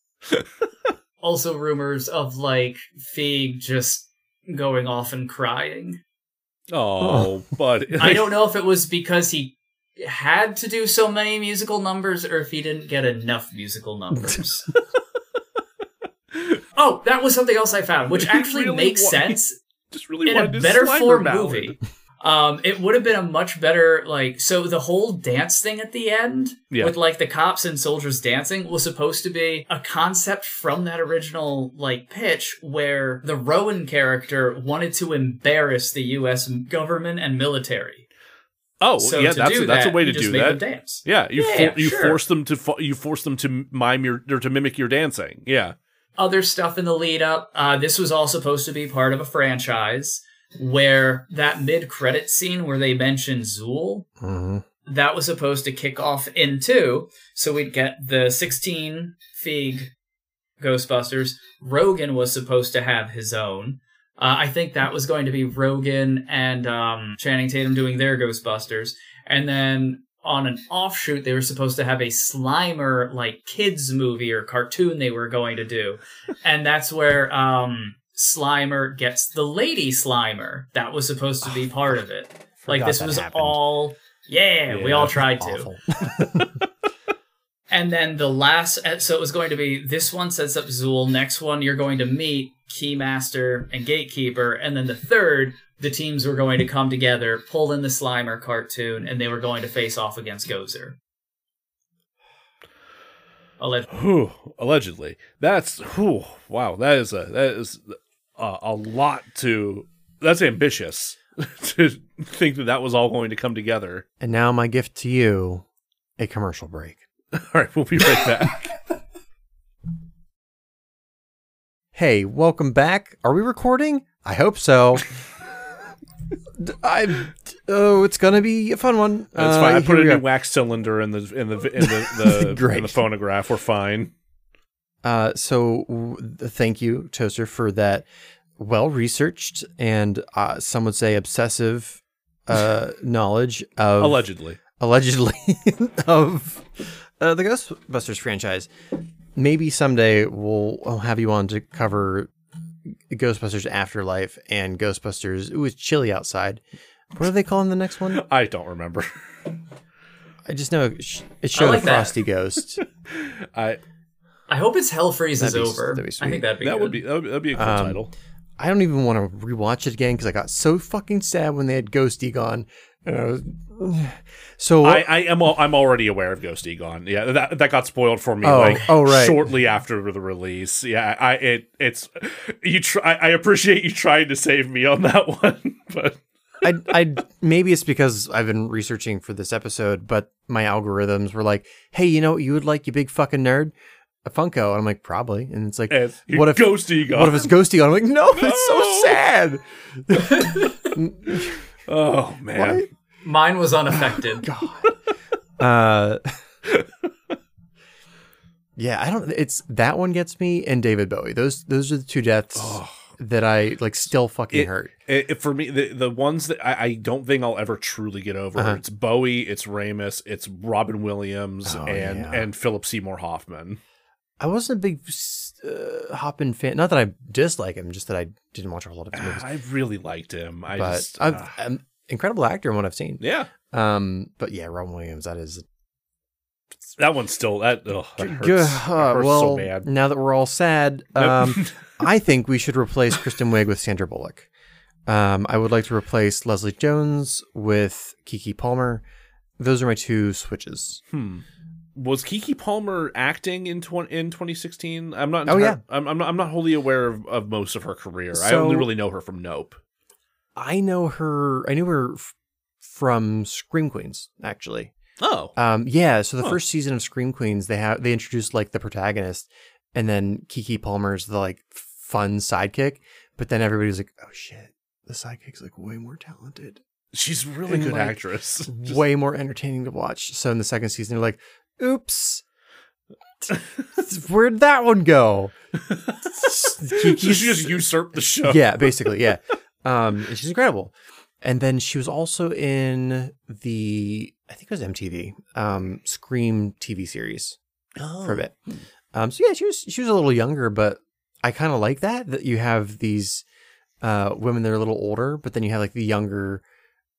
also rumors of like Feig just going off and crying. Oh, but I don't know if it was because he had to do so many musical numbers or if he didn't get enough musical numbers. oh, that was something else I found, which actually really makes wa- sense just really in a better form ballad. movie. Um, it would have been a much better like so the whole dance thing at the end Yeah. with like the cops and soldiers dancing was supposed to be a concept from that original like pitch where the Rowan character wanted to embarrass the U.S. government and military. Oh, So yeah, that's a, that's that, a way to do that. them dance. Yeah, you Yeah, for, you sure. force them to fo- you force them to mime your or to mimic your dancing. Yeah. other stuff in the lead up. Uh, this was all supposed to be part of a franchise where that mid credit scene where they mention Zuul, hmm that was supposed to kick off in two. So we'd get the 16 Feig Ghostbusters. Rogen was supposed to have his own. Uh, I think that was going to be Rogen and um, Channing Tatum doing their Ghostbusters. And then on an offshoot, they were supposed to have a Slimer like kids movie or cartoon they were going to do. And that's where um, Slimer gets the Lady Slimer. That was supposed to be part of it. Like this was happened. all, yeah, we all tried to. And then the last, so it was going to be this one sets up Zuul. Next one, you're going to meet Keymaster and Gatekeeper. And then the third, the teams were going to come together, pull in the Slimer cartoon, and they were going to face off against Gozer. Alleg- Whew, allegedly. That's whew, wow. That is a that is a, a lot to. That's ambitious to think that that was all going to come together. And now my gift to you, a commercial break. All right, we'll be right back. Hey, welcome back. Are we recording? I hope so. I oh, it's gonna be a fun one. That's Uh, fine. I put a new wax cylinder in the in the in the, the, in the phonograph. We're fine. Uh, so w- thank you, Toaster, for that well researched and uh, some would say obsessive uh, knowledge of Allegedly. allegedly of uh, the Ghostbusters franchise. Maybe someday we'll I'll have you on to cover Ghostbusters Afterlife and Ghostbusters. It was chilly outside. What are they calling the next one? I don't remember. I just know it sh- it showed like a that. frosty ghost. I I hope it's Hell Freezes That'd be- over. that'd be I think that'd be that good. would be that would be, that'd be a cool Um, title. I don't even want to rewatch it again because I got so fucking sad when they had Ghost Egon. And I was, so I, I am I'm already aware of Ghost Egon. Yeah, that that got spoiled for me Oh, like oh, right. shortly after the release. Yeah, I it it's you try I appreciate you trying to save me on that one, but I, I maybe it's because I've been researching for this episode, but my algorithms were like, "Hey, you know what you would like, you big fucking nerd, a Funko," and I'm like, "Probably." And it's like, it's, what if Ghost Egon? what if it's Ghosty? I'm like, "No, that's so sad." oh man, What? Mine was unaffected. God, Uh, yeah, I don't. It's that one gets me, and David Bowie. Those those are the two deaths that I like still fucking It- hurt. It, it- for me, the the ones that I, I don't think I'll ever truly get over. Uh-huh. It's Bowie, it's Ramis, it's Robin Williams, Oh, and yeah. and Philip Seymour Hoffman. I wasn't a big uh, Hoffman fan. Not that I dislike him, just that I didn't watch a whole lot of his movies. I really liked him. I but just, uh, I'm incredible actor in what I've seen. yeah, Um, but yeah, Robin Williams, that is that one's still that. Ugh, that hurts, Uh, hurts well, so bad. now that we're all sad, um, I think we should replace Kristen Wiig with Sandra Bullock. Um, I would like to replace Leslie Jones with Keke Palmer. Those are my two switches. Hmm. Was Keke Palmer acting in tw- in 2016? I'm not. Oh, yeah. I'm, I'm not. I'm not wholly aware of, of most of her career. I only really know her from Nope. I know her. I knew her f- from Scream Queens, actually. Oh, Um, yeah. So the Huh. first season of Scream Queens, they have they introduced like the protagonist, and then Keke Palmer's the like fun sidekick. But then everybody's like, "Oh shit, the sidekick's like way more talented, she's a really and, good like, actress. Just- way more entertaining to watch." So in the second season, they're like, "Oops." Where'd that one go? Keke's- she just usurped the show. yeah, basically, yeah. Um, and she's incredible. And then she was also in the I think it was MTV um Scream TV series Oh. for a bit. Um, so yeah, she was she was a little younger, but I kind of like that that you have these uh women that are a little older, but then you have like the younger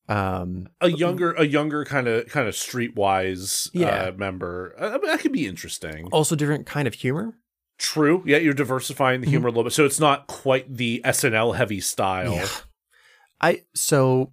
um a younger, a younger kind of kind of streetwise Yeah. uh, member. I, mean, that could be interesting. also different kind of humor. True. Yeah, you're diversifying the humor a little bit, so it's not quite the SNL heavy style. Yeah. I so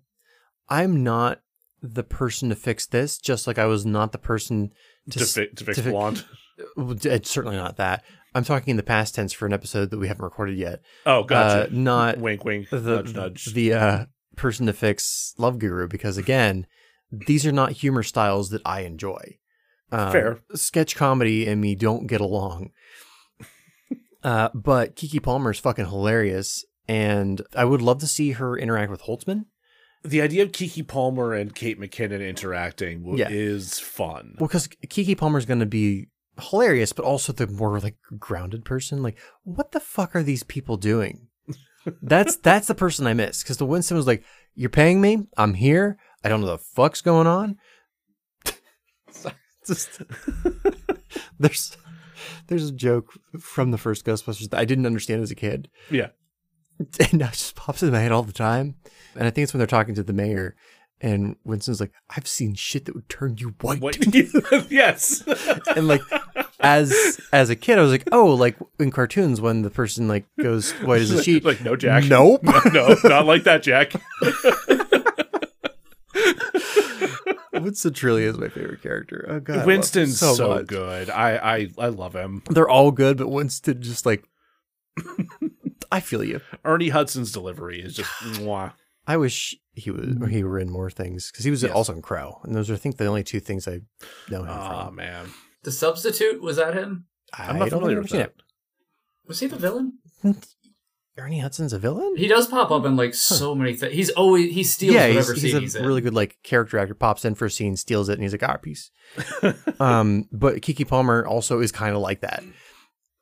I'm not the person to fix this, just like I was not the person to, To, fi- to fix to fi- blonde. It's certainly not that. I'm talking in the past tense for an episode that we haven't recorded yet. Oh, gotcha. Uh, not wink, wink. the nudge, nudge. the uh, person to fix Love Guru because again, these are not humor styles that I enjoy. Um, Fair. sketch comedy and me don't get along. uh, but Keke Palmer is fucking hilarious, and I would love to see her interact with Holtzmann the idea of Keke Palmer and Kate McKinnon interacting w- Yeah. is fun. Well, because Keke Palmer is going to be hilarious, but also the more like grounded person. Like, what the fuck are these people doing? That's that's the person I miss. Because the Winston was like, "You're paying me. I'm here. I don't know the fuck's going on." Just there's there's a joke from the first Ghostbusters that I didn't understand as a kid, Yeah. and now it just pops in my head all the time. And I think it's when they're talking to the mayor, and Winston's like, "I've seen shit that would turn you white." What? yes. and like as as a kid i was like oh like in cartoons when the person like goes white as a sheet like no, Jack. nope no, not like that, Jack. winston truly is my favorite character oh god I love him Winston's so, much. good. I, I I love him. they're all good but winston just like i feel you Ernie Hudson's delivery is just mwah. i wish he was or he were in more things because he was Yes. also in crow and those are i think the only two things i know him from. Oh from man, The substitute was that him? I I'm not don't familiar think with I've that. Was he the villain? seen it. ernie hudson's a villain He does pop up in like so many things. He's always he steals yeah, whatever he's, scene he's he's, a in. really good like character actor. Pops in for a scene, steals it, and he's like, "Ah, peace." um, but Keke Palmer also is kind of like that.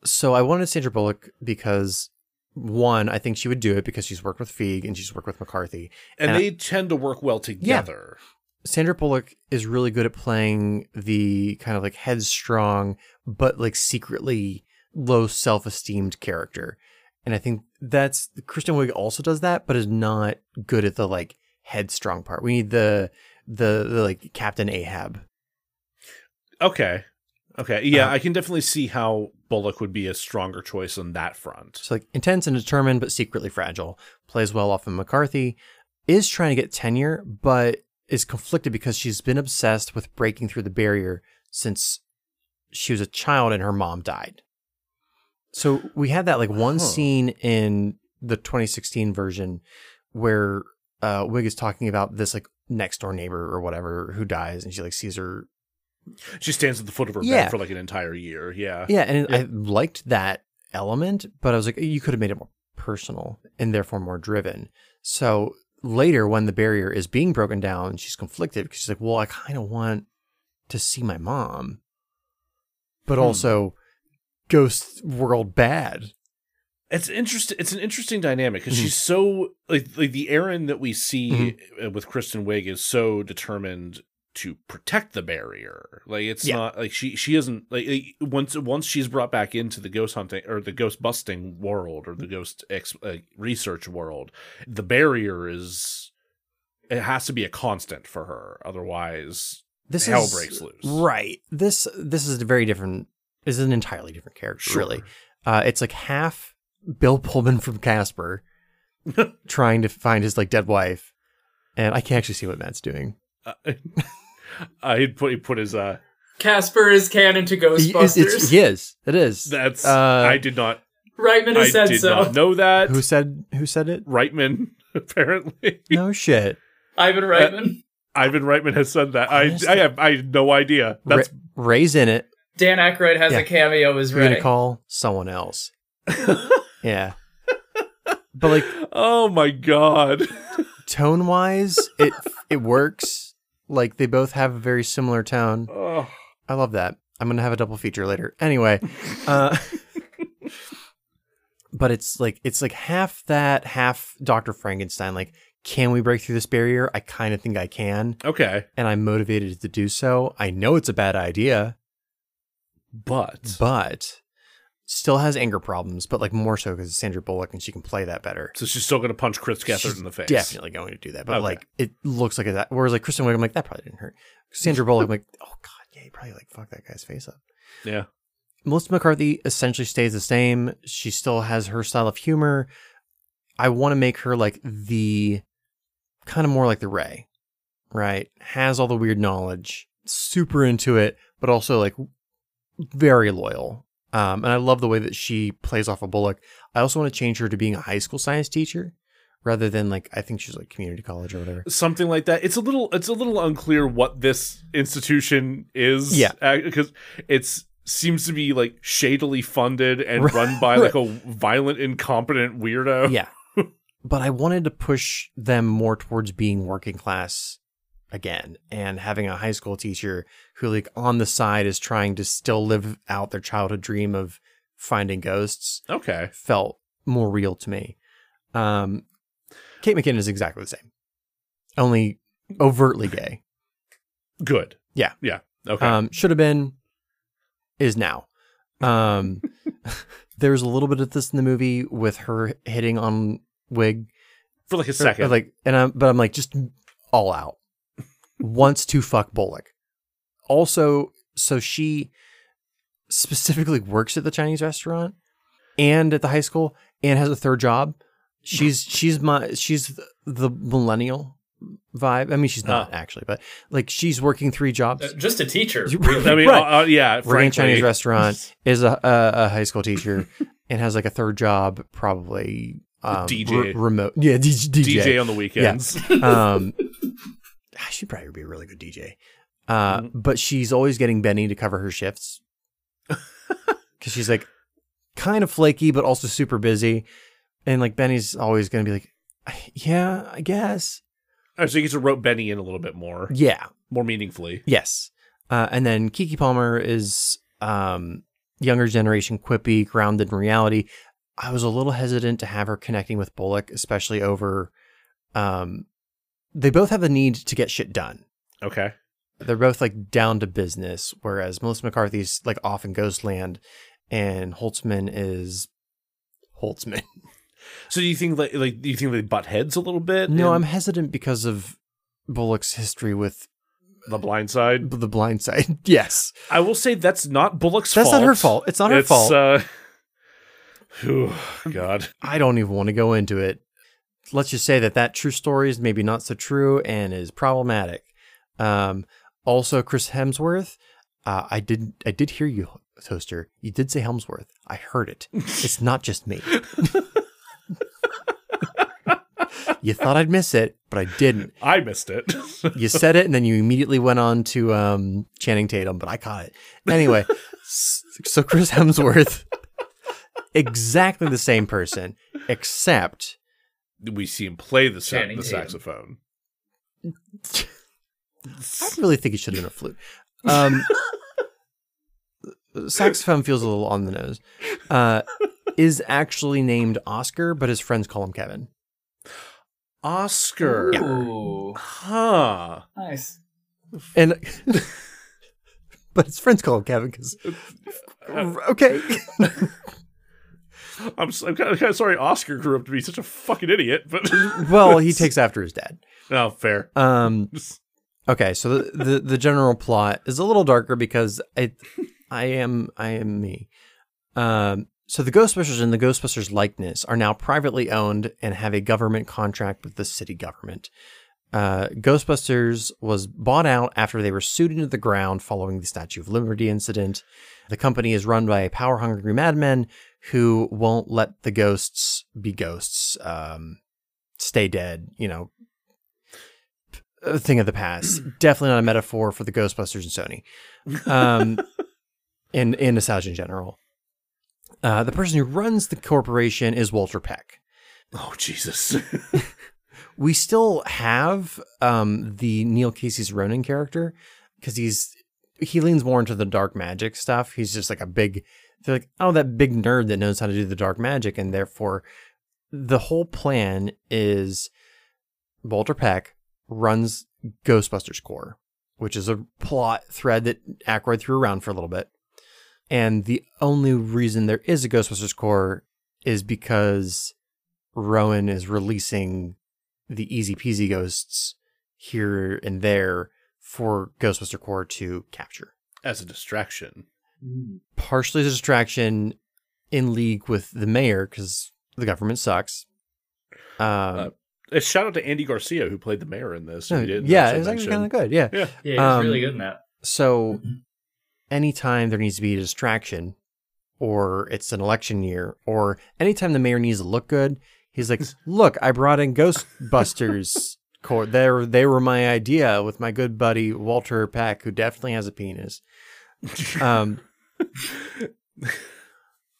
So I wanted Sandra Bullock because one, I think she would do it because she's worked with Feig and she's worked with McCarthy. and And I- they tend to work well together. Sandra Bullock is really good at playing the kind of like headstrong, but like secretly low self esteemed character. And I think that's Kristen Wiig also does that, but is not good at the like headstrong part. We need the the, the like Captain Ahab. Okay, okay, yeah, Uh-huh. I can definitely see how Bullock would be a stronger choice on that front. So like intense and determined, but secretly fragile. Plays well off of McCarthy. Is trying to get tenure, but is conflicted because she's been obsessed with breaking through the barrier since she was a child and her mom died. So we had that like one Huh. scene in the 2016 version where uh Wiig is talking about this like next door neighbor or whatever who dies and she like sees her She stands at the foot of her Yeah. bed for like an entire year. Yeah, Yeah, and Yeah. I liked that element, but I was like, you could have made it more personal and therefore more driven. So later, when the barrier is being broken down, she's conflicted because she's like, well, I kind of want to see my mom, but Hmm. also ghost world bad. It's interesting. It's an interesting dynamic because Mhm. she's so like like the Erin that we see Mm-hmm. with Kristen Wiig is so determined to protect the barrier. Like it's Yeah. not like she she isn't like, like, once once she's brought back into the ghost hunting or the ghost busting world or the ghost ex, uh, research world, the barrier is it has to be a constant for her. Otherwise, This hell is breaks loose. right. This this is a very different. This is an entirely different character, Sure. really. Uh, it's like half Bill Pullman from Casper trying to find his like dead wife, and I can't actually see what Matt's doing. Uh, uh, he put he put his uh. Casper is canon to Ghostbusters. It's, it's, he is. It is. That's Uh, I did not Reitman I said did so. not know that. who said who said it? Reitman, apparently. No shit. Ivan Reitman. Ivan Reitman has said that. I Honestly. I have I had no idea. That's Ra- Ray's in it. Dan Aykroyd has Yeah. a cameo as You're gonna call someone else. yeah. But like oh my god. tone wise, it it works. Like they both have a very similar tone. Oh. I love that. I'm gonna have a double feature later. Anyway, uh, but it's like it's like half that, half Doctor Frankenstein. Like, can we break through this barrier? I kind of think I can, Okay, and I'm motivated to do so. I know it's a bad idea, but but still has anger problems. But like more so because it's Sandra Bullock and she can play that better. so she's still gonna punch Chris Gethard in the face. Definitely going to do that. But Okay. like it looks like that. Whereas like Kristen Wiig, I'm like that probably didn't hurt. Sandra Bullock, I'm like oh god, yeah, he probably like fuck that guy's face up. Yeah. Melissa McCarthy essentially stays the same. She still has her style of humor. I want to make her like the kind of more like the Ray, right? Has all the weird knowledge, super into it, but also like very loyal. Um, and I love the way that she plays off of Bullock. I also want to change her to being a high school science teacher rather than like I think she's like community college or whatever. Something like that. It's a little. It's a little unclear what this institution is. Yeah. because it's seems to be like shadily funded and Right. run by like a violent, incompetent weirdo. yeah. but I wanted to push them more towards being working class again and having a high school teacher who like on the side is trying to still live out their childhood dream of finding ghosts Okay. felt more real to me. Um, Kate McKinnon is exactly the same, only overtly gay. Good. Yeah. Yeah. Okay. Um, should have been, is now. Um, there's a little bit of this in the movie with her hitting on Wiig, For like a Or- second. or like, and I'm, but I'm like just all out. Wants to fuck Bullock. Also, so she specifically works at the Chinese restaurant and at the high school and has a third job. She's she's my she's the millennial vibe. I mean, she's not Oh. actually, but like she's working three jobs. Uh, Just a teacher, really. I mean, Right. uh, uh, yeah. working a. Chinese restaurant is a, a, a high school teacher and has like a third job, probably um, DJ. re- remote. Yeah, DJ. DJ on the weekends. um, she'd probably be a really good DJ. Uh, Mhm. But she's always getting Benny to cover her shifts because she's like kind of flaky, but also super busy. And like Benny's always going to be like, yeah, I guess. Oh, so you get to rope Benny in a little bit more, Yeah. more meaningfully. Yes. Uh, and then Keke Palmer is um, younger generation, quippy, grounded in reality. I was a little hesitant to have her connecting with Bullock, especially over. Um, they both have the need to get shit done. Okay. They're both like down to business, whereas Melissa McCarthy's like off in Ghostland, and Holtzmann is Holtzmann. So do you think like like do you think they butt heads a little bit? No, I'm hesitant because of Bullock's history with the blind side. the Blind Side. yes, I will say that's not Bullock's that's fault. That's not her fault. It's not her It's, fault. Uh, whew, God. I don't even want to go into it. Let's just say that that true story is maybe not so true and is problematic. Um, also, Chris Hemsworth. Uh, I did. I did hear you, Toaster. You did say Helmsworth. I heard it. It's not just me. you thought I'd miss it, but I didn't. I missed it. You said it, and then you immediately went on to um, Channing Tatum, but I caught it. Anyway, so Chris Hemsworth, exactly the same person, except we see him play the, sa- the saxophone. I really think he should have been a flute. Um, saxophone feels a little on the nose. Uh, is actually named Oscar, but his friends call him Kevin. Oscar. Ooh, Huh. nice. And but his friends call him Kevin because okay. I'm, I'm kind of, kind of sorry Oscar grew up to be such a fucking idiot, but well, he takes after his dad. oh, fair. Um, okay, so the, the the general plot is a little darker because I I am I am me. Um, so the Ghostbusters and the Ghostbusters likeness are now privately owned and have a government contract with the city government. Uh, Ghostbusters was bought out after they were sued into the ground following the Statue of Liberty incident. The company is run by a power hungry madmen who won't let the ghosts be ghosts, um, stay dead, you know, a thing of the past. Definitely not a metaphor for the Ghostbusters and Sony, um, and and nostalgia in general. Uh, the person who runs the corporation is Walter Peck. Oh, Jesus. We still have um, the Neil Casey's Rowan character because he's he leans more into the dark magic stuff. He's just like a big, they're like, oh, that big nerd that knows how to do the dark magic, and therefore, the whole plan is Walter Peck runs Ghostbusters Corps, which is a plot thread that Aykroyd threw around for a little bit. And the only reason there is a Ghostbusters Corps is because Rowan is releasing the easy peasy ghosts here and there for Ghostbuster Corps to capture. As a distraction. Partially as a distraction in league with the mayor because the government sucks. Um, Uh, A shout out to Andy Garcia who played the mayor in this. no, didn't yeah, it was actually kind of good. Yeah. Yeah. Yeah, he's Um, really good in that. So anytime there needs to be a distraction or it's an election year or anytime the mayor needs to look good, he's like, look, I brought in Ghostbusters. Corps. They were, they were my idea with my good buddy Walter Peck, who definitely has a penis. Um, it's in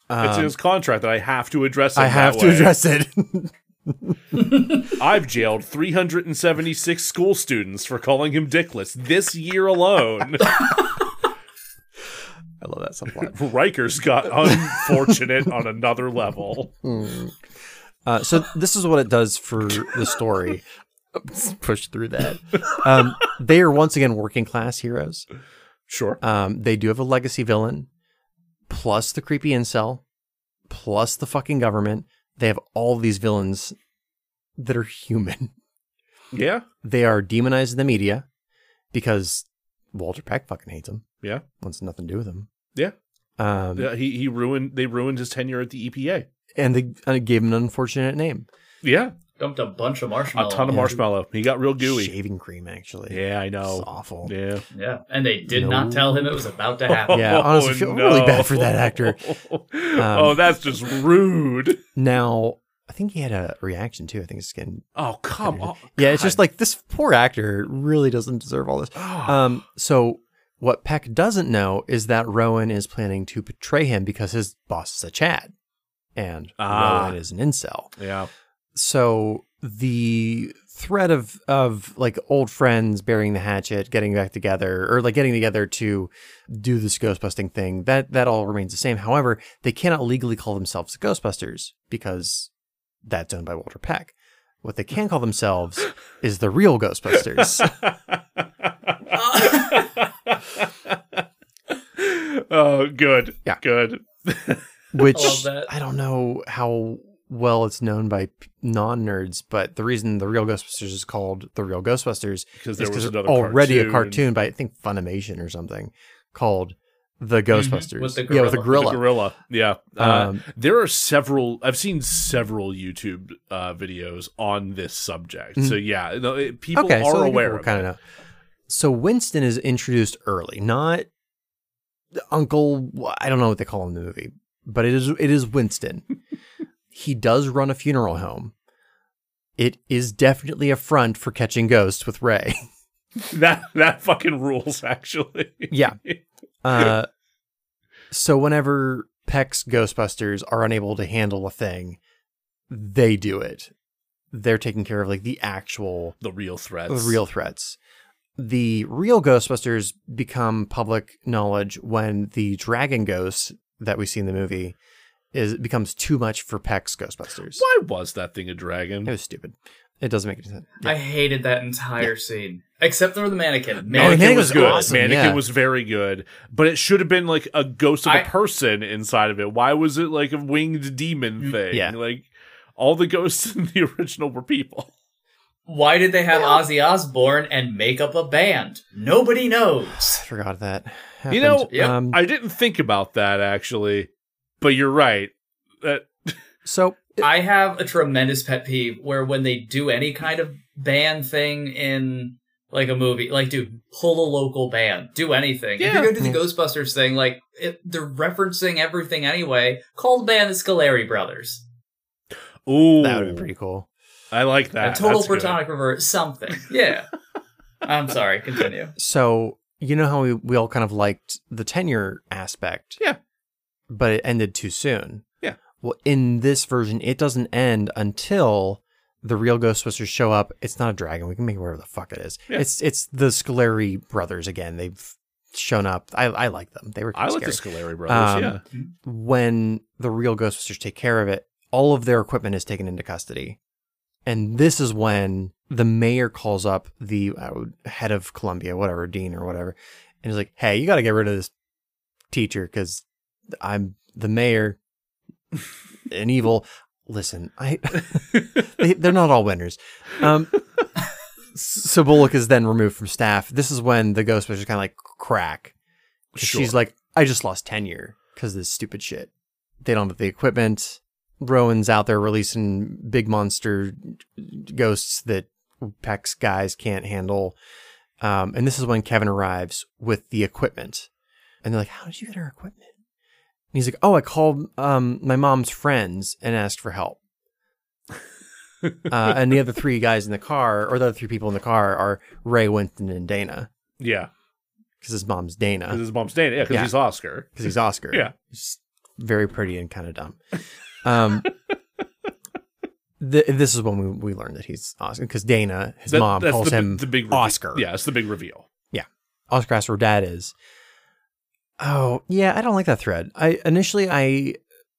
um, his contract that I have to address it I that have to way. address it. I've jailed 376 school students for calling him dickless this year alone. I love that subplot. Riker's got unfortunate on another level. Hmm. Uh, so this is what it does for the story. Push through that. Um, they are once again working class heroes. Sure. Um, they do have a legacy villain, plus the creepy incel, plus the fucking government. They have all these villains that are human. Yeah. They are demonized in the media because Walter Peck fucking hates them. Yeah. Wants nothing to do with them. Yeah. Um, Yeah, he he ruined they ruined his tenure at the EPA. and they uh, gave him an unfortunate name. Yeah. Dumped a bunch of marshmallow. A ton of Yeah. marshmallow. He got real gooey. Shaving cream, actually. Yeah, I It's know. awful. Yeah. Yeah, and they did No. not tell him it was about to happen. Yeah, honestly, I feel really bad for that actor. Um, oh, that's just rude. Now, I think he had a reaction too. I think his skin. Oh, come on. Yeah, it's just like this poor actor really doesn't deserve all this. Oh. Um, so what Peck doesn't know is that Rowan is planning to betray him because his boss is a Chad, and Ah. Rowan is an incel. yeah. So the threat of of like old friends burying the hatchet, getting back together, or like getting together to do this ghostbusting thing, that that all remains the same. However, they cannot legally call themselves the Ghostbusters because that's owned by Walter Peck. What they can call themselves is the real Ghostbusters. oh, good. Yeah. Good. which I. I don't know how well it's known by non-nerds, but the reason the real Ghostbusters is called the real Ghostbusters Because is there was already a cartoon. cartoon by I think Filmation or something called the Ghostbusters. With the yeah, with a gorilla. The gorilla. gorilla. Yeah. Uh, Um, there are several, I've seen several YouTube uh, videos on this subject. So, yeah, no, it, people Mm-hmm. okay, are so aware of kind of know. So Winston is introduced early, not Uncle. I don't know what they call him in the movie, but it is it is Winston. he does run a funeral home. It is definitely a front for catching ghosts with Ray. That, that fucking rules, actually. Yeah. Uh, so whenever Peck's Ghostbusters are unable to handle a thing, they do it. They're taking care of like the actual, the real threats. the real threats. The real Ghostbusters become public knowledge when the dragon ghosts that we see in the movie is it becomes too much for Peck's Ghostbusters. Why was that thing a dragon? It was stupid. It doesn't make any sense. I hated that entire scene, except for the mannequin. Oh, the Mannequin mannequin was was good. awesome, Mannequin yeah. was very good, but it should have been like a ghost of a I- person inside of it. Why was it like a winged demon thing? Mm, yeah. like all the ghosts in the original were people. Why did they have Ozzy Osbourne and make up a band? Nobody knows. I forgot that. You know, happened. Um, I didn't think about that actually, but you're right. That so I have a tremendous pet peeve where when they do any kind of band thing in like a movie, like dude, pull a local band, do anything. Yeah. If you're gonna do the Ghostbusters thing, like it, they're referencing everything anyway. Call the band the Scoleri Brothers. ooh, that would be pretty cool. I like A that. total That's good. platonic revert, something. Yeah. I'm sorry. Continue. So you know how we, we all kind of liked the tenure aspect. Yeah. But it ended too soon. Yeah. Well, in this version, it doesn't end until the real Ghostbusters show up. It's not a dragon. We can make it whatever the fuck it is. Yeah. It's it's the Scoleri brothers again. They've shown up. I I like them. They were I like scary. the Scoleri brothers. Um, yeah, when the real Ghostbusters take care of it, all of their equipment is taken into custody. And this is when the mayor calls up the uh, head of Columbia, whatever, dean or whatever, and he's like, hey, you got to get rid of this teacher because I'm the mayor and evil. Listen, I they, they're not all winners. Um, so Bullock is then removed from staff. This is when the Ghostbusters kind of like crack. Sure. She's like, I just lost tenure because of this stupid shit. They don't have the equipment. Rowan's out there releasing big monster ghosts that Peck's guys can't handle. Um, and this is when Kevin arrives with the equipment. And they're like, How did you get our equipment? He's like, Oh, I called um, my mom's friends and asked for help. uh, and the other three guys in the car, or the other three people in the car, are Ray, Winston, and Dana. yeah. Because his mom's Dana. Because his mom's Dana. Yeah, because Yeah. he's Oscar. Because he's Oscar. Yeah. He's very pretty and kind of dumb. Um, th- this is when we, we learned that he's Oscar because Dana, his That- mom, calls the, him the big reveal. Oscar. Yeah, it's the big reveal. Yeah, Oscar asks where dad is. Oh, yeah, I don't like that thread. I initially I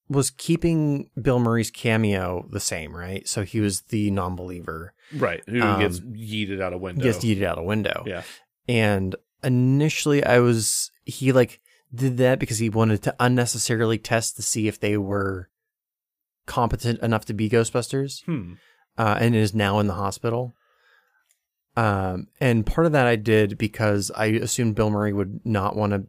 was keeping Bill Murray's cameo the same, right? So he was the non-believer. Right. Who Um, gets yeeted out a window. Gets yeeted out a window. Yeah. And initially I was he like did that because he wanted to unnecessarily test to see if they were competent enough to be Ghostbusters. Hmm. uh, and is now in the hospital. Um, and part of that I did because I assumed Bill Murray would not want to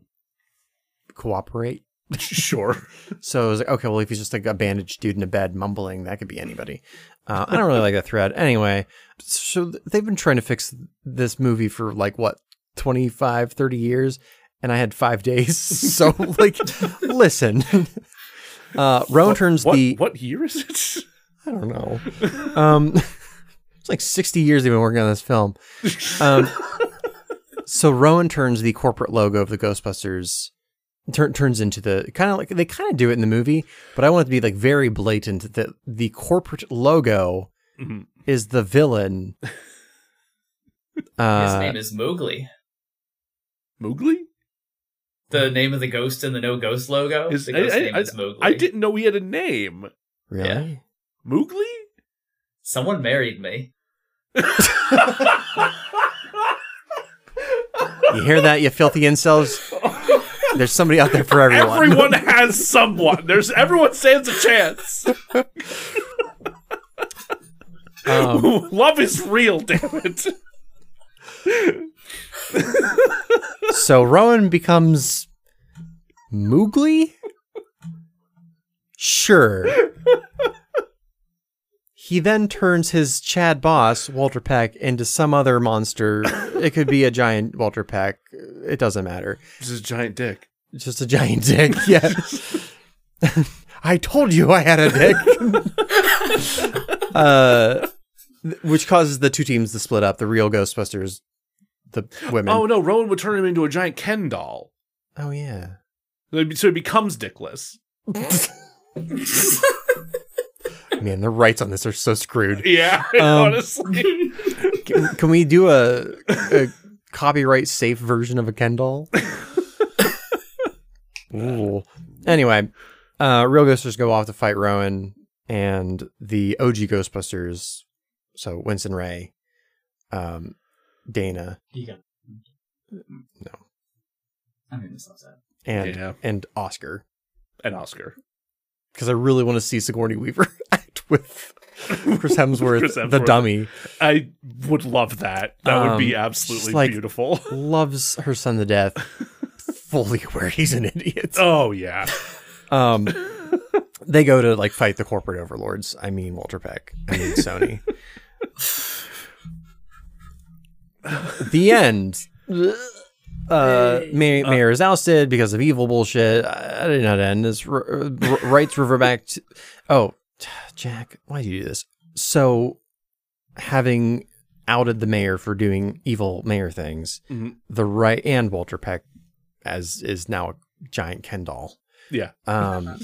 cooperate. Sure. So I was like, okay, well, if he's just like a bandaged dude in a bed mumbling, that could be anybody. Uh, I don't really like that thread. Anyway, so they've been trying to fix this movie for like what, 25, 30 years. And I had five days. So, like, listen. Uh, Rowan turns what, the. what year is it? I don't know. Um, it's like 60 years they've been working on this film. Um, so Rowan turns the corporate logo of the Ghostbusters tur- turns into the kind of like they kind of do it in the movie, but I want it to be like very blatant that the corporate logo Mhm. is the villain. His Uh, name is Mooglie. Mooglie? The name of the ghost in the no ghost logo. Is- the ghost I- I- name is Mooglie. I didn't know he had a name. really? Mooglie? Someone married me. You hear that, you filthy incels? There's somebody out there for everyone. Everyone has someone. There's everyone stands a chance. Um, Love is real, damn it. So Rowan becomes Mooglie? Sure. He then turns his Chad boss, Walter Peck, into some other monster. It could be a giant Walter Peck. It doesn't matter. This is a giant dick. Just a giant dick. Yeah. I told you I had a dick. uh, which causes the two teams to split up. The real Ghostbusters, the women. Oh no, Rowan would turn him into a giant Ken doll. oh yeah. So it be- so it becomes dickless. Man, the rights on this are so screwed. Yeah, Um, honestly. Can, can we do a, a copyright safe version of a Ken doll? Ooh. Anyway, uh, real Ghostbusters go off to fight Rowan and the OG Ghostbusters. So Winston Ray, um, Dana, You got no, I mean, this not sad. and Yeah. and Oscar. and Oscar. Because I really want to see Sigourney Weaver act with Chris Hemsworth, Chris the dummy. I would love that. That would be Um, absolutely just like- beautiful. Loves her son to death. Fully aware he's an idiot. Oh yeah. Um, they go to like fight the corporate overlords. I mean Walter Peck. I mean Sony. the end. Uh, May- Mayor is ousted because of evil bullshit. I, I did not end. This r- r- rights revert back to. Oh, Jack, why do you do this? So, having outed the mayor for doing evil mayor things, Mhm. the right and Walter Peck as is now a giant Ken doll. Yeah. Um,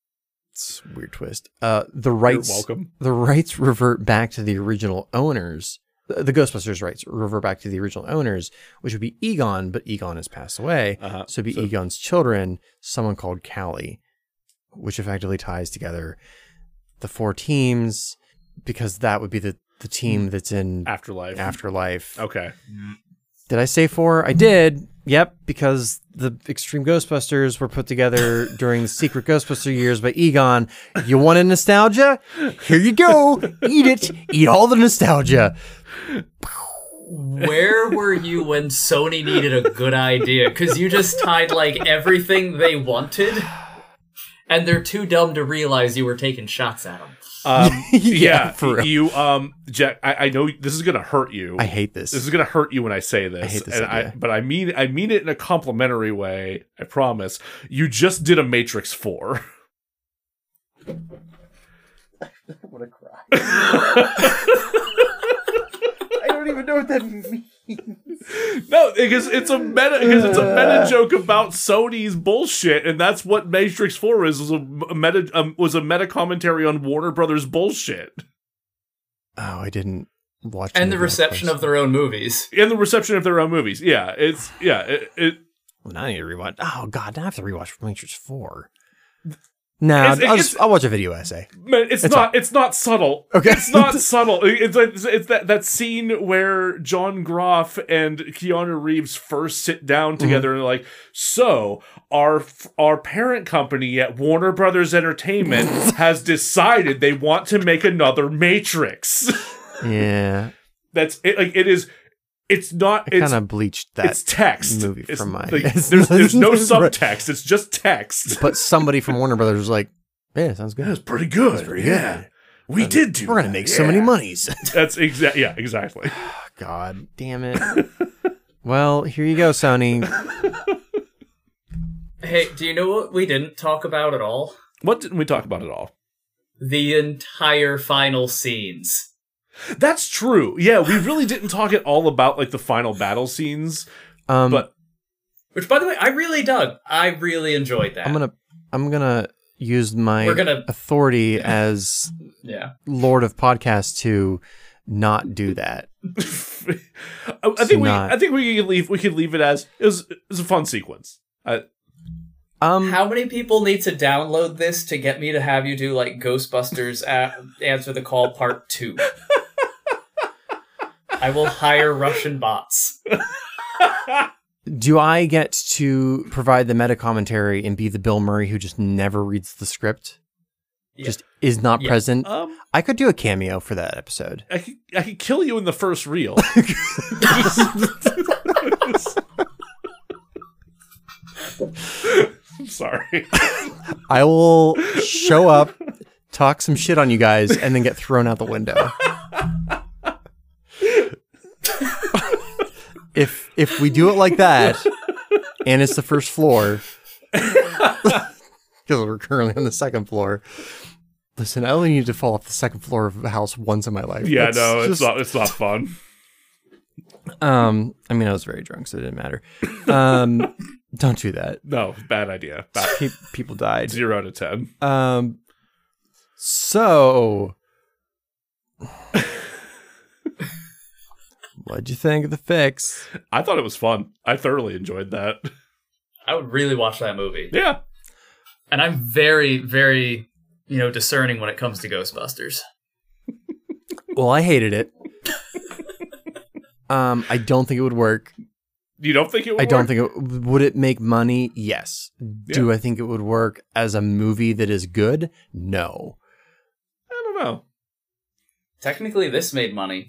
it's a weird twist. Uh, the You're rights welcome. the rights revert back to the original owners. The the Ghostbusters rights revert back to the original owners, which would be Egon, but Egon has passed away. Uh-huh. So it'd be So- Egon's children, someone called Callie, which effectively ties together the four teams because that would be the, the team that's in Afterlife. Afterlife. Okay. Did I say four? I did. Yep, because the Extreme Ghostbusters were put together during the Secret Ghostbuster years by Egon. You wanted nostalgia? Here you go. Eat it. Eat all the nostalgia. Where were you when Sony needed a good idea? Because you just tied like everything they wanted, and they're too dumb to realize you were taking shots at them. Um, Yeah, yeah, for real. you um Jack I, I know this is gonna hurt you. I hate this. this is gonna hurt you when I say this. I hate this and idea. I, but I mean I mean it in a complimentary way, I promise. You just did a Matrix 4. I want to cry. I don't even know what that means. No, because it's a meta because it's a meta joke about Sony's bullshit, and that's what Matrix Four is was a meta um, was a meta commentary on Warner Brothers bullshit. Oh, I didn't watch. and the reception first. of their own movies. and the reception of their own movies. Yeah, it's yeah, it, it Well, now I need to rewatch. Oh God, now I have to rewatch Matrix Four. No, It's- I'll, it's- just, I'll watch a video essay. man, it's, It's not it's not subtle. Okay. It's not subtle. It's, it's, it's that, that scene where John Groff and Keanu Reeves first sit down Mm-hmm. together and they're like, "So, our our parent company at Warner Brothers Entertainment has decided they want to make another Matrix." Yeah, That's it like it is it's not I kind of bleached that. it's text movie It's from my- like, It's there's there's no subtext. It's just text. but somebody from Warner Brothers was like, "Yeah, sounds good. That's pretty good. pretty yeah. good. We did do We're gonna that, make so many monies." That's exact yeah, exactly. God damn it. well, here you go, Sony. Hey, do you know what we didn't talk about at all? What didn't we talk about at all? The entire final scenes. That's true. Yeah, we really didn't talk at all about like the final battle scenes, Um, but Which, by the way, I really dug. I really enjoyed that. I'm gonna I'm gonna use my We're gonna- authority as Yeah. Lord of Podcasts to not do that. I, I think we not- I think we could leave we could leave it as it was it was a fun sequence. I, Um, How many people need to download this to get me to have you do like Ghostbusters a- Answer the Call Part 2? I will hire Russian bots. do I get to provide the meta commentary and be the Bill Murray who just never reads the script? Yeah. Just is not Yeah. present. um I could do a cameo for that episode. I could, I could kill you in the first reel. I'm sorry. I will show up, talk some shit on you guys, and then get thrown out the window. if if we do it like that, and it's the first floor, because we're currently on the second floor. Listen, I only need to fall off the second floor of a house once in my life. Yeah, That's no, it's just- not it's not fun. Um, I mean, I was very drunk, so it didn't matter. Um, don't do that. No, bad idea. Bad. Pe- people died. Zero out of ten. Um. So, what'd you think of the fix? I thought it was fun. I thoroughly enjoyed that. I would really watch that movie. Yeah. And I'm very, very, you know, discerning when it comes to Ghostbusters. Well, I hated it. Um, I don't think it would work. You don't think it would I don't work? think it would it make money. Yes. Do I think it would work as a movie that is good? No. I don't know. Technically, this made money.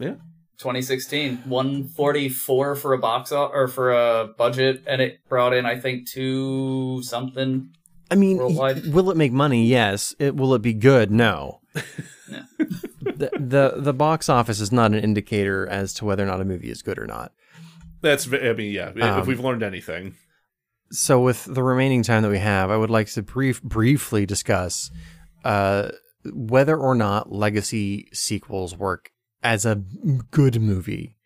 Yeah. 2016, 144 for a box o- or for a budget, and it brought in, I think, two something. I mean, Worldwide. will it make money? Yes. It will it be good? No. The, the the box office is not an indicator as to whether or not a movie is good or not. That's I mean, yeah. if Um, we've learned anything, So, with the remaining time that we have, I would like to brief briefly discuss uh, whether or not legacy sequels work as a good movie.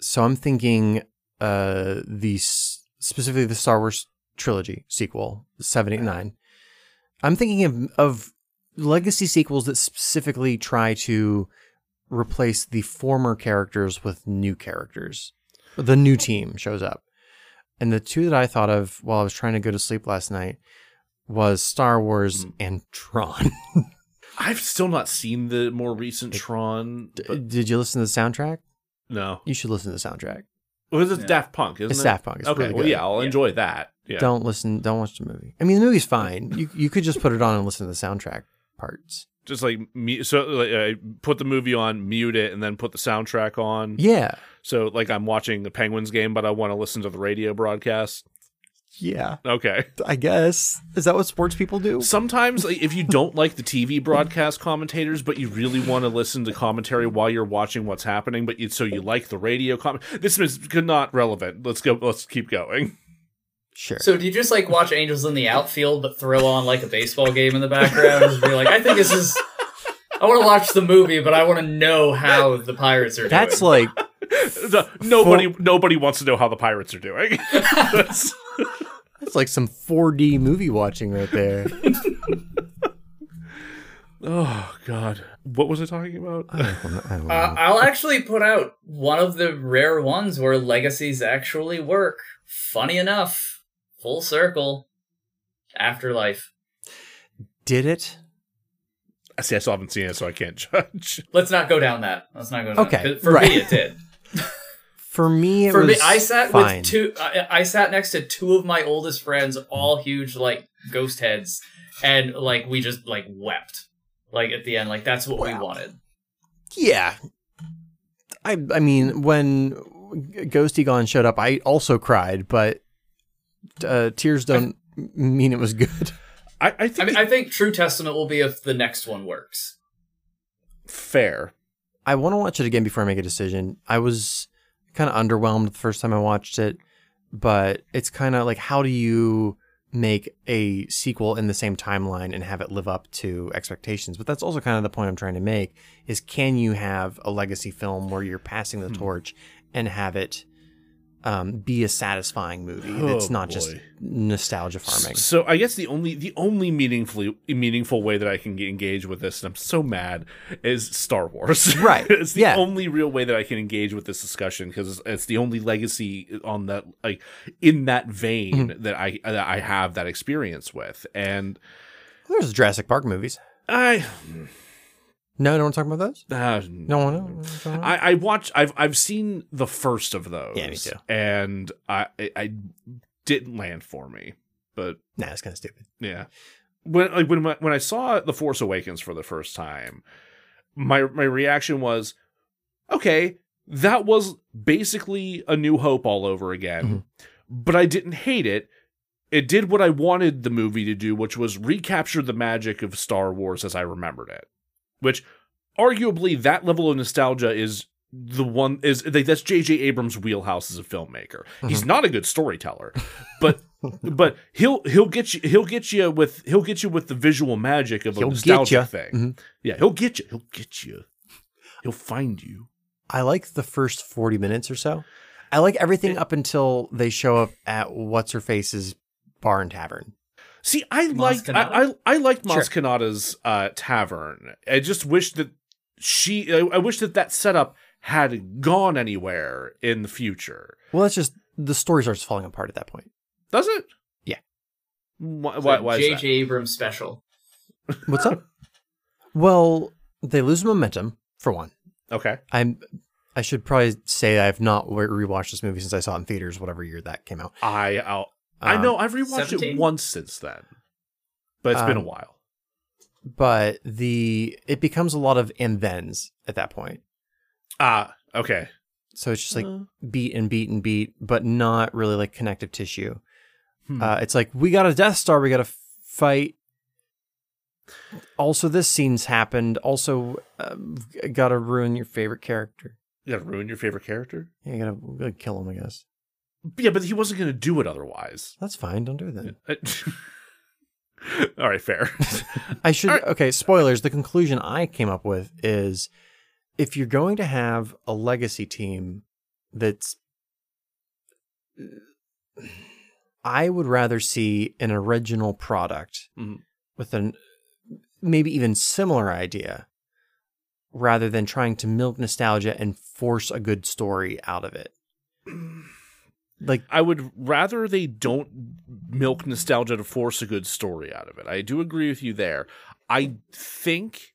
So, I'm thinking uh, the specifically the Star Wars trilogy sequel, seven, eight, nine. I'm thinking of of legacy sequels that specifically try to replace the former characters with new characters. The new team shows up. And the two that I thought of while I was trying to go to sleep last night was Star Wars Hmm. and Tron. I've still not seen the more recent Tron. but- Did you listen to the soundtrack? no, You should listen to the soundtrack. was it Yeah. Daft Punk? Isn't It's it? Daft Punk. It's okay, really well, good. yeah, I'll Yeah. enjoy that. Yeah, Don't listen. Don't watch the movie. I mean, the movie's fine. You you could just put it on and listen to the soundtrack parts. just like mu- so, like, I put the movie on, mute it, and then put the soundtrack on. Yeah, So, like, I'm watching the Penguins game, but I want to listen to the radio broadcast. yeah. Okay. I guess is that what sports people do? Sometimes, like, if you don't like the TV broadcast commentators, but you really want to listen to commentary while you're watching what's happening, but you, so you like the radio comment, this is not relevant. Let's go. Let's keep going. Sure. So, do you just like watch Angels in the Outfield, but throw on like a baseball game in the background? and be like, I think this is. I want to watch the movie, but I want to know how the Pirates are That's doing. like The- nobody, nobody wants to know how the pirates are doing. That's- that's like some 4D movie watching right there. Oh God, what was I talking about? I don't, I don't uh, I'll actually put out one of the rare ones where legacies actually work. Funny enough, full circle, Afterlife. Did it? I see. I still haven't seen it, so I can't judge. Let's not go down that. Let's not go down. Okay, 'cause For right. me, it did. For me, it For was me, I sat fine. with two. I, I sat next to two of my oldest friends, all huge like ghost heads, and like we just like wept, like at the end, like that's what we wanted. Yeah. I I mean, when Ghost Egon showed up, I also cried, but uh, tears don't mean it was good. I, I think I mean, I think True Testament will be if the next one works. fair. I want to watch it again before I make a decision. I was kind of underwhelmed the first time I watched it, but it's kind of like how do you make a sequel in the same timeline and have it live up to expectations? But that's also kind of the point I'm trying to make is can you have a legacy film where you're passing the hmm. torch and have it um, be a satisfying movie that's Oh, not just nostalgia farming? So I guess the only the only meaningfully meaningful way that I can get engage with this, and I'm so mad, is Star Wars. Right, it's the yeah. only real way that I can engage with this discussion because it's the only legacy on that like in that vein Mm-hmm. that I that I have that experience with, and There's Jurassic Park movies. I No, no one talking about those. uh, No one. No one talking about I, I watched. I've I've seen the first of those. Yeah, me too. And I I, I didn't land for me, but Nah, it's kind of stupid. Yeah. When like when when I saw The Force Awakens for the first time, my my reaction was, okay, that was basically a New Hope all over again, but I didn't hate it. It did what I wanted the movie to do, which was recapture the magic of Star Wars as I remembered it. Which, arguably, that level of nostalgia is the one is that's J.J. Abrams' wheelhouse as a filmmaker. He's not a good storyteller, but but he'll he'll get you he'll get you with he'll get you with the visual magic of a He'll nostalgia thing. Mhm. Yeah, he'll get you. He'll get you. He'll find you. I like the first 40 minutes or so. I like everything up until they show up at what's her face's bar and tavern. See, I Maz liked I, Kanata? I I liked Sure. Kanata's uh, tavern. I just wish that she I, I wish that that setup had gone anywhere in the future. Well, that's just the story starts falling apart at that point. Does it? Yeah. Why? Why, a why J.J. Abrams special. What's up? well, they lose momentum for one. Okay. I'm. I should probably say I've not re- rewatched this movie since I saw it in theaters, whatever year that came out. I I'll, I Um, know I've rewatched 17? it once since then, but it's been a Um, while. but the it becomes a lot of and thens at that point. Ah, okay. So it's just like Uh, beat and beat and beat, but not really like connective tissue. hmm. Uh, it's like we got a Death Star, we got to fight. Also, this scene's happened. Also, um, got to ruin your favorite character. you gotta ruin your favorite character. Yeah, you gotta, gotta kill him, I guess. Yeah, but he wasn't gonna do it otherwise. That's fine. Don't do that. All right, fair. I should. Right. Okay, spoilers. The conclusion I came up with is if you're going to have a legacy team that's. I would rather see an original product Mhm. with an maybe even similar idea rather than trying to milk nostalgia and force a good story out of it. Like, I would rather they don't milk nostalgia to force a good story out of it. I do agree with you there. I think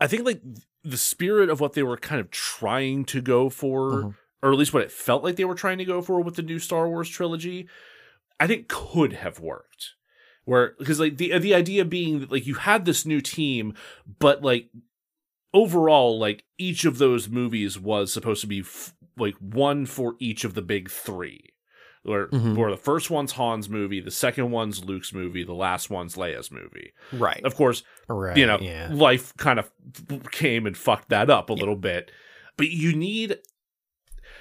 I think like the spirit of what they were kind of trying to go for Mhm. or at least what it felt like they were trying to go for with the new Star Wars trilogy, I think could have worked. Where because like the the idea being that like you had this new team, but like overall like each of those movies was supposed to be f- like one for each of the big three. Where, Mhm. where the first one's Han's movie, the second one's Luke's movie, the last one's Leia's movie. right. Of course, Right. you know, yeah. life kind of came and fucked that up a little bit. But you need,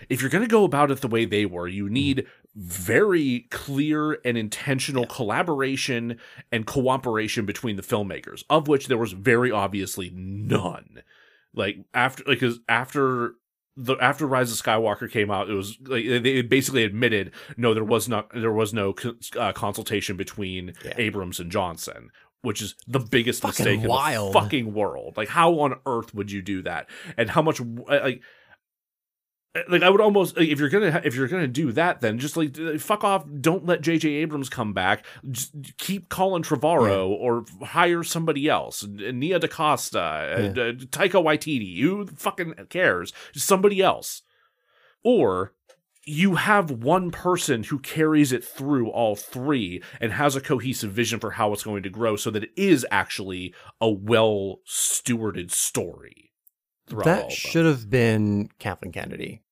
if you're going to go about it the way they were, Mm-hmm. you need very clear and intentional collaboration and cooperation between the filmmakers, of which there was very obviously none. Like after, like, cause after the after Rise of Skywalker came out, it was like they basically admitted no, there was not there was no uh, consultation between Yeah. Abrams and Johnson. which is the biggest Fucking mistake wild. in the fucking world. Like, how on earth would you do that? And how much like like I would almost like, if you're gonna if you're gonna do that, then just like fuck off. Don't let J.J. Abrams come back. Just keep Colin Trevorrow or hire somebody else. Nia DaCosta, uh, uh, Taika Waititi. Who fucking cares? Somebody else. Or you have one person who carries it through all three and has a cohesive vision for how it's going to grow so that it is actually a well stewarded story. throughout all of That should have been Kathleen Kennedy.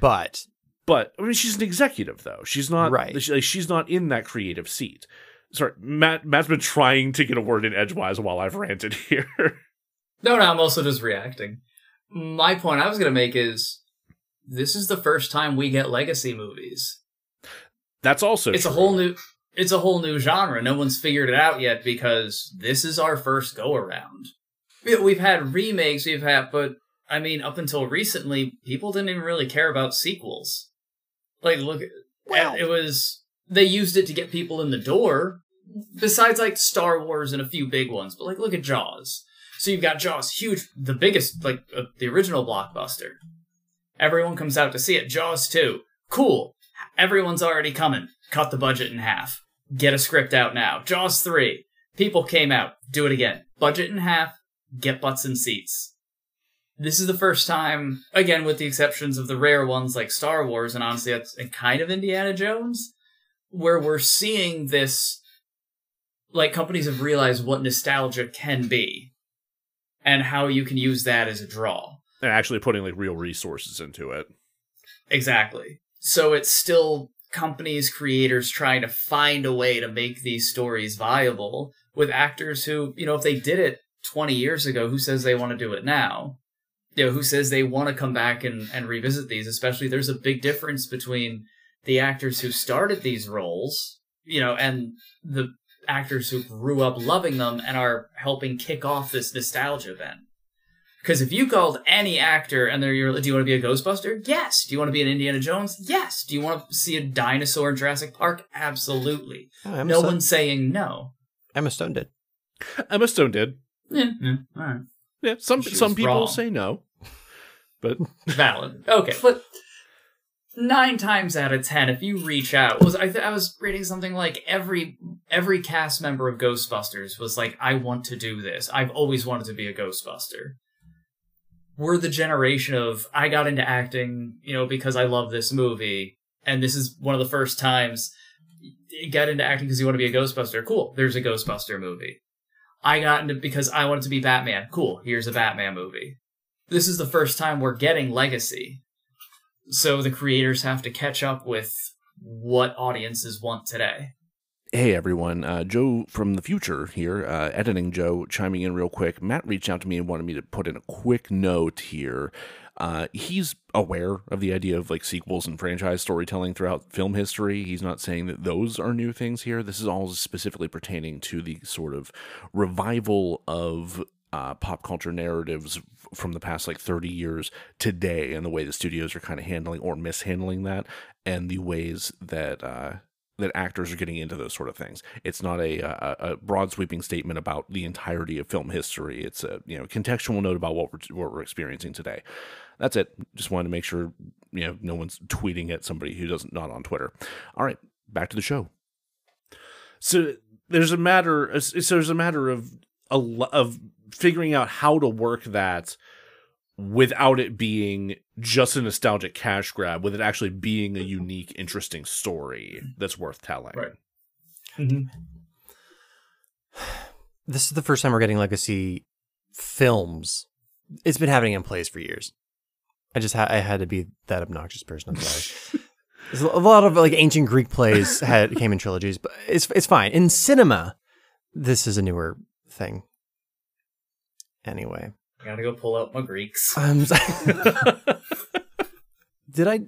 But But I mean, she's an executive though. She's not Right. she- like, she's not in that creative seat. Sorry, Matt. Matt's been trying to get a word in edgewise while I've ranted here. No, no, I'm also just reacting. My point I was going to make is this is the first time we get legacy movies. That's also it's a whole new it's a whole new genre. No one's figured it out yet because this is our first go around. We've had remakes, we've had but I mean up until recently people didn't even really care about sequels. Like look Well- it was they used it to get people in the door besides like Star Wars and a few big ones. But like look at Jaws. So you've got Jaws, huge, the biggest, like uh, the original blockbuster. Everyone comes out to see it. Jaws 2. Cool. Everyone's already coming. Cut the budget in half. Get a script out now. Jaws 3. People came out. Do it again. Budget in half. Get butts in seats. This is the first time, again, with the exceptions of the rare ones like Star Wars, and honestly, that's and kind of Indiana Jones, where we're seeing this, like, companies have realized what nostalgia can be and how you can use that as a draw. and actually putting like real resources into it. Exactly. So it's still companies, creators trying to find a way to make these stories viable with actors who, you know, if they did it 20 years ago, who says they want to do it now? You know, who says they want to come back and, and revisit these? Especially there's a big difference between the actors who started these roles, you know, and the actors who grew up loving them and are helping kick off this nostalgia event. Because if you called any actor and they're your, do you want to be a Ghostbuster? Yes. Do you want to be an Indiana Jones? Yes. Do you want to see a dinosaur in Jurassic Park? Absolutely. oh, no Stone, one's saying no. Emma Stone did. Emma Stone did. Yeah, yeah, all right. Yeah, some She some people wrong. say no, but Valid. Okay, but nine times out of ten, if you reach out, was I, th- I was reading something like every every cast member of Ghostbusters was like, I want to do this. I've always wanted to be a Ghostbuster. We're the generation of I got into acting, you know, because I love this movie, and this is one of the first times you got into acting because you want to be a Ghostbuster. Cool, there's a Ghostbuster movie. I got into because I wanted to be Batman. Cool, here's a Batman movie this is the first time we're getting legacy. So the creators have to catch up with what audiences want today. Hey everyone, uh, Joe from the future here, uh, editing Joe, chiming in real quick. Matt reached out to me and wanted me to put in a quick note here. Uh, he's aware of the idea of like sequels and franchise storytelling throughout film history. He's not saying that those are new things here. This is all specifically pertaining to the sort of revival of uh, pop culture narratives from the past like 30 years today and the way the studios are kind of handling or mishandling that and the ways that uh, that actors are getting into those sort of things. It's not a, a, a broad sweeping statement about the entirety of film history. It's a you know contextual note about what we're what we're experiencing today. That's it. Just wanted to make sure you know no one's tweeting at somebody who doesn't not on Twitter. All right, back to the show. So there's a matter. So there's a matter of a of figuring out how to work that without it being just a nostalgic cash grab, with it actually being a unique, interesting story that's worth telling. Right. Mm-hmm. This is the first time we're getting legacy films. It's been happening in plays for years. I just ha- I had to be that obnoxious person. I'm sorry. A lot of like ancient Greek plays had came in trilogies, but it's it's fine. In cinema, this is a newer thing. Anyway, I Gotta go pull out my Greeks. um, did I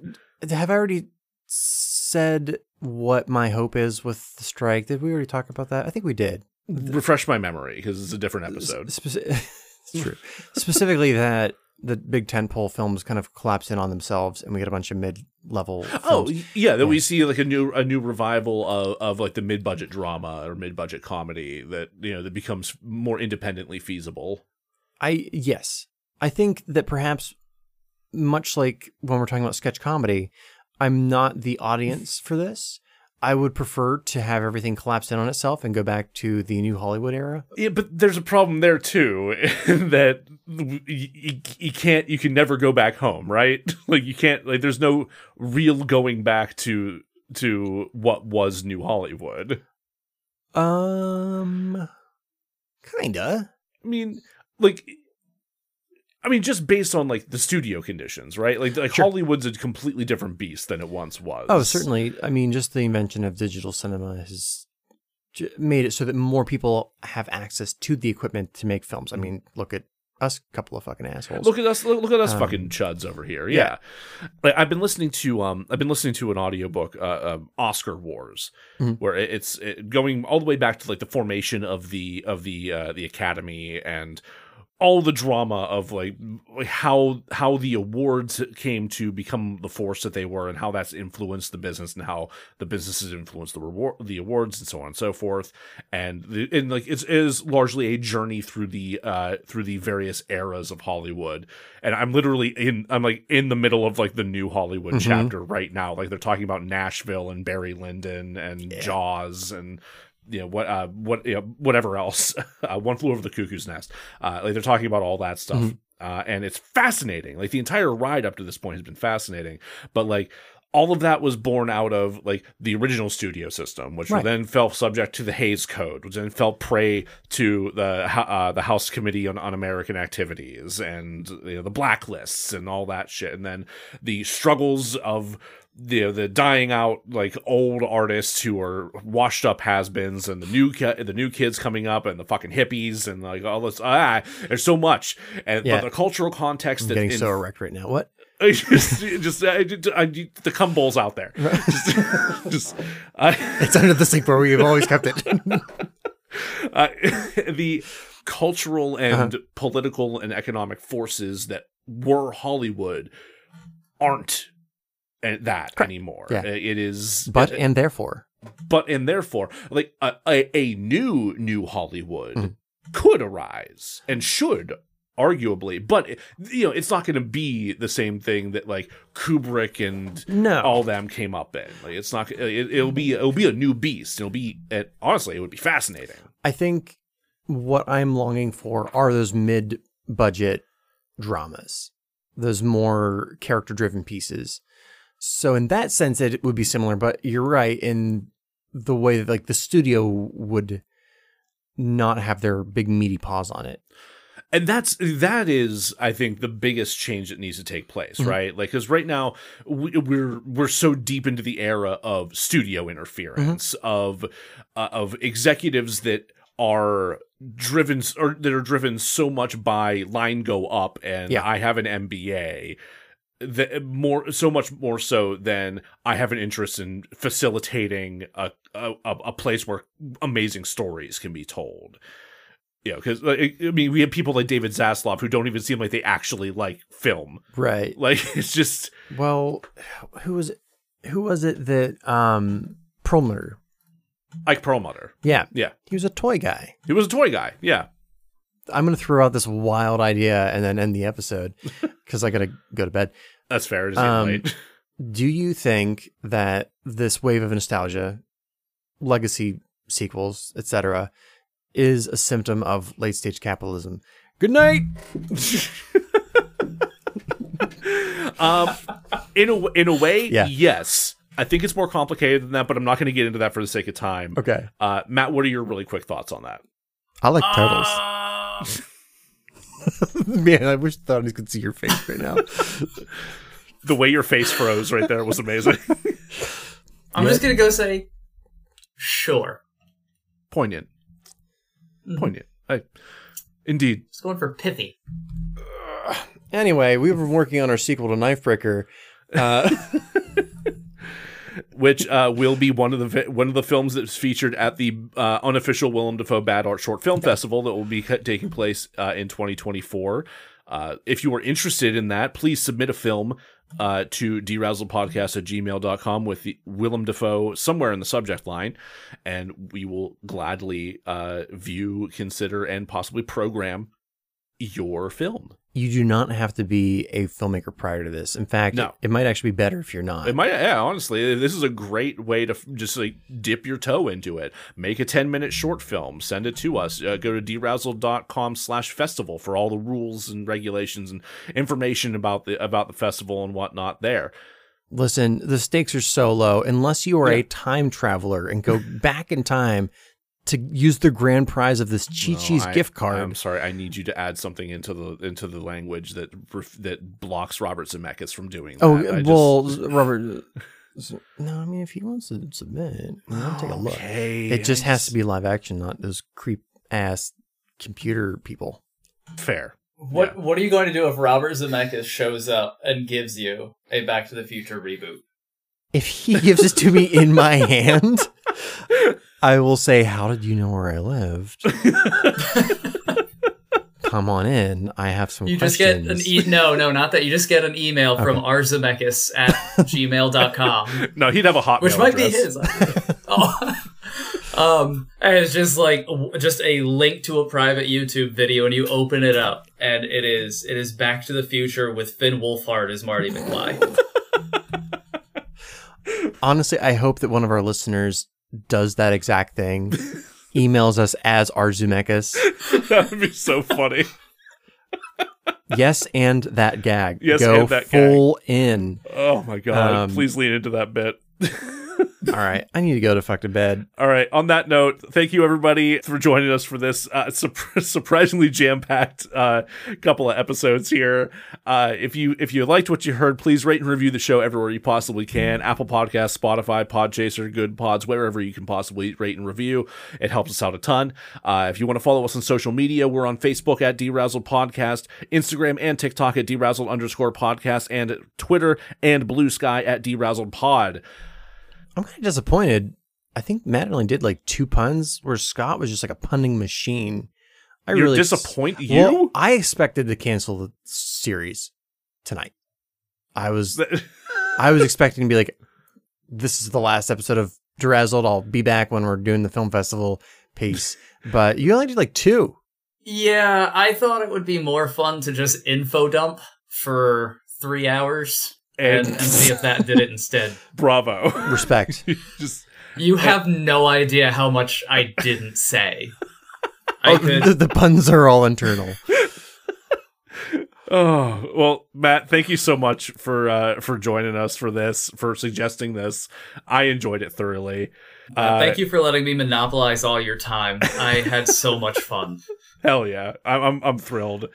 have I already said what my hope is with the strike? Did we already talk about that? I think we did. Refresh my memory because it's a different episode. Speci- it's true. Specifically, that the big tentpole films kind of collapse in on themselves, and we get a bunch of mid-level. Oh yeah, that we see like a new a new revival of, of like the mid budget drama or mid budget comedy that you know that becomes more independently feasible. I yes, I think that perhaps much like when we're talking about sketch comedy, I'm not the audience for this. I would prefer to have everything collapse in on itself and go back to the new Hollywood era. Yeah, but there's a problem there too that you, you, can't you can never go back home, right? Like you can't like there's no real going back to to what was New Hollywood. Um, kinda. I mean, like I mean, just based on like the studio conditions, right? Like, like Sure. Hollywood's a completely different beast than it once was. Oh, certainly. I mean, just the invention of digital cinema has made it so that more people have access to the equipment to make films. I mean, look at us, couple of fucking assholes. Look at us! Look, look at us, Um, fucking chuds over here. Yeah, like I've been listening to um, I've been listening to an audiobook, uh, um, Oscar Wars, Mhm. where it's it, going all the way back to like the formation of the of the uh, the Academy and all the drama of like how how the awards came to become the force that they were and how that's influenced the business and how the businesses influenced the reward the awards and so on and so forth and the, and like it's it is largely a journey through the uh through the various eras of Hollywood and I'm literally in I'm like in the middle of like the new Hollywood Mhm. chapter right now like they're talking about Nashville and Barry Lyndon and Yeah. Jaws and you know what uh what you know, whatever else uh, one flew over the cuckoo's nest. Uh like they're talking about all that stuff. Mhm. uh and it's fascinating. Like the entire ride up to this point has been fascinating. But like all of that was born out of like the original studio system, which Right. then fell subject to the Hays Code, which then fell prey to the uh, the House Committee on Un-American Activities and you know, the blacklists and all that shit, and then the struggles of the the dying out like old artists who are washed up has-beens and the new ki- the new kids coming up and the fucking hippies and like all this ah there's so much and Yeah. but the cultural context I'm that getting in- so erect right now. What? just, just I, I, the cum bowl's out there. Just, just I, It's under the sink where we've always kept it. I, the cultural and Uh-huh. political and economic forces that were Hollywood aren't Uh, that Correct. anymore. Yeah. Uh, it is, but uh, and therefore, but and therefore, like a, a, a new new Hollywood Mhm. could arise and should arguably, but eh, you know, it's not going to be the same thing that like Kubrick and no. all them came up in. Like it's not. It, it'll be. It'll be a new beast. It'll be. It, honestly, it would be fascinating. I think what I'm longing for are those mid-budget dramas, those more character-driven pieces. So in that sense, it would be similar. But you're right in the way that like the studio would not have their big meaty paws on it. And that's that is, I think, the biggest change that needs to take place, Mhm. right? Like, because right now we, we're we're so deep into the era of studio interference, of uh, of executives that are driven or that are driven so much by line go up and Yeah. I have an MBA that more so much more so than I have an interest in facilitating a a, a place where amazing stories can be told. You know, because I mean, we have people like David Zaslav who don't even seem like they actually like film. Right. Like it's just Well, who was it? Who was it that um Perlmutter? Ike Perlmutter. Yeah. Yeah. He was a toy guy. He was a toy guy. Yeah. I'm going to throw out this wild idea and then end the episode because I got to go to bed. That's fair. It's Um, late. Do you think that this wave of nostalgia, legacy sequels, etc., is a symptom of late stage capitalism? Good night. um, in a in a way, Yeah. yes. I think it's more complicated than that, but I'm not going to get into that for the sake of time. Okay. Uh, Matt, what are your really quick thoughts on that? I like turtles. Um, Man, I wish the audience could see your face right now. The way your face froze right there was amazing. I'm just gonna go say, sure. Poignant. Mhm. Poignant. I, indeed. Just going for pithy. anyway, we were working on our sequel to Knifebreaker. Uh, which uh, will be one of the one of the films that's featured at the uh, unofficial Willem Dafoe Bad Art Short Film Festival that will be taking place uh, in 2024. Uh, if you are interested in that, please submit a film uh, to derazzledpodcast at gmail.com with the Willem Dafoe somewhere in the subject line, and we will gladly uh, view, consider, and possibly program your film. You do not have to be a filmmaker prior to this. In fact, No. it, it might actually be better if you're not. It might, yeah, honestly, this is a great way to just like dip your toe into it. Make a 10 minute short film, send it to us. Uh, go to derazzled.com slash festival for all the rules and regulations and information about the, about the festival and whatnot there. Listen, the stakes are so low. Unless you are Yeah. a time traveler and go back in time to use the grand prize of this Chi No, Chi's I- gift card. I'm sorry, I need you to add something into the into the language that ref- that blocks Robert Zemeckis from doing oh, that. oh, I just- well, Robert. No, I mean, if he wants to submit, I mean, I'll take a look. Okay, It just has to be live action, not those creep ass computer people. fair. What What are you going to do if Robert Zemeckis shows up and gives you a Back to the Future reboot? If he gives it to me in my hand, I will say, "How did you know where I lived?" Come on in. I have some You just get questions. an e- no, no, not that. You just get an email from Okay. rzemeckis at gmail.com, No, he'd have a hot which might be his. oh. um, and it's just like just a link to a private YouTube video, and you open it up, and it is it is Back to the Future with Finn Wolfhard as Marty McFly. Honestly, I hope that one of our listeners does that exact thing. Emails us as rzemeckis. that would be so funny. Yes, and that gag. Yes, Go and that full in. Oh my god! Um, Please lean into that bit. All right, I need to go to fuck to bed. All right. On that note, thank you everybody for joining us for this uh, sup- surprisingly jam-packed uh, couple of episodes here. Uh, if you if you liked what you heard, please rate and review the show everywhere you possibly can: Apple Podcasts, Spotify, Podchaser, Good Pods, wherever you can possibly rate and review. It helps us out a ton. Uh, if you want to follow us on social media, we're on Facebook at DeRazzled Podcast, Instagram and TikTok at DeRazzled underscore podcast, and Twitter and Blue Sky at DeRazzled Pod. I'm kind of disappointed. I think Matt only did like two puns, where Scott was just like a punning machine. I You're really disappoint you. Well, I expected to cancel the series tonight. I was I was expecting to be like, this is the last episode of DeRazzled. I'll be back when we're doing the film festival piece. But you only did like two. yeah, I thought it would be more fun to just info dump for three hours and, and, and see if that did it instead. bravo. Respect. Just You have no idea how much I didn't say. I oh, could. the, the puns are all internal. oh well, Matt. Thank you so much for uh, for joining us for this, for suggesting this. I enjoyed it thoroughly. Uh, Thank you for letting me monopolize all your time. I had so much fun. Hell yeah, I'm I'm, I'm thrilled.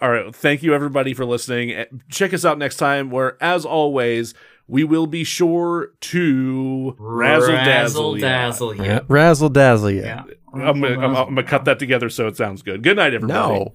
All right, thank you everybody for listening. Eh, Check us out next time, where as always we will be sure to razzle dazzle. Razzle dazzle you. Razzle dazzle, yeah. Yeah. I'm gonna, I'm, I'm gonna cut that together so it sounds good. Good night, everybody. No.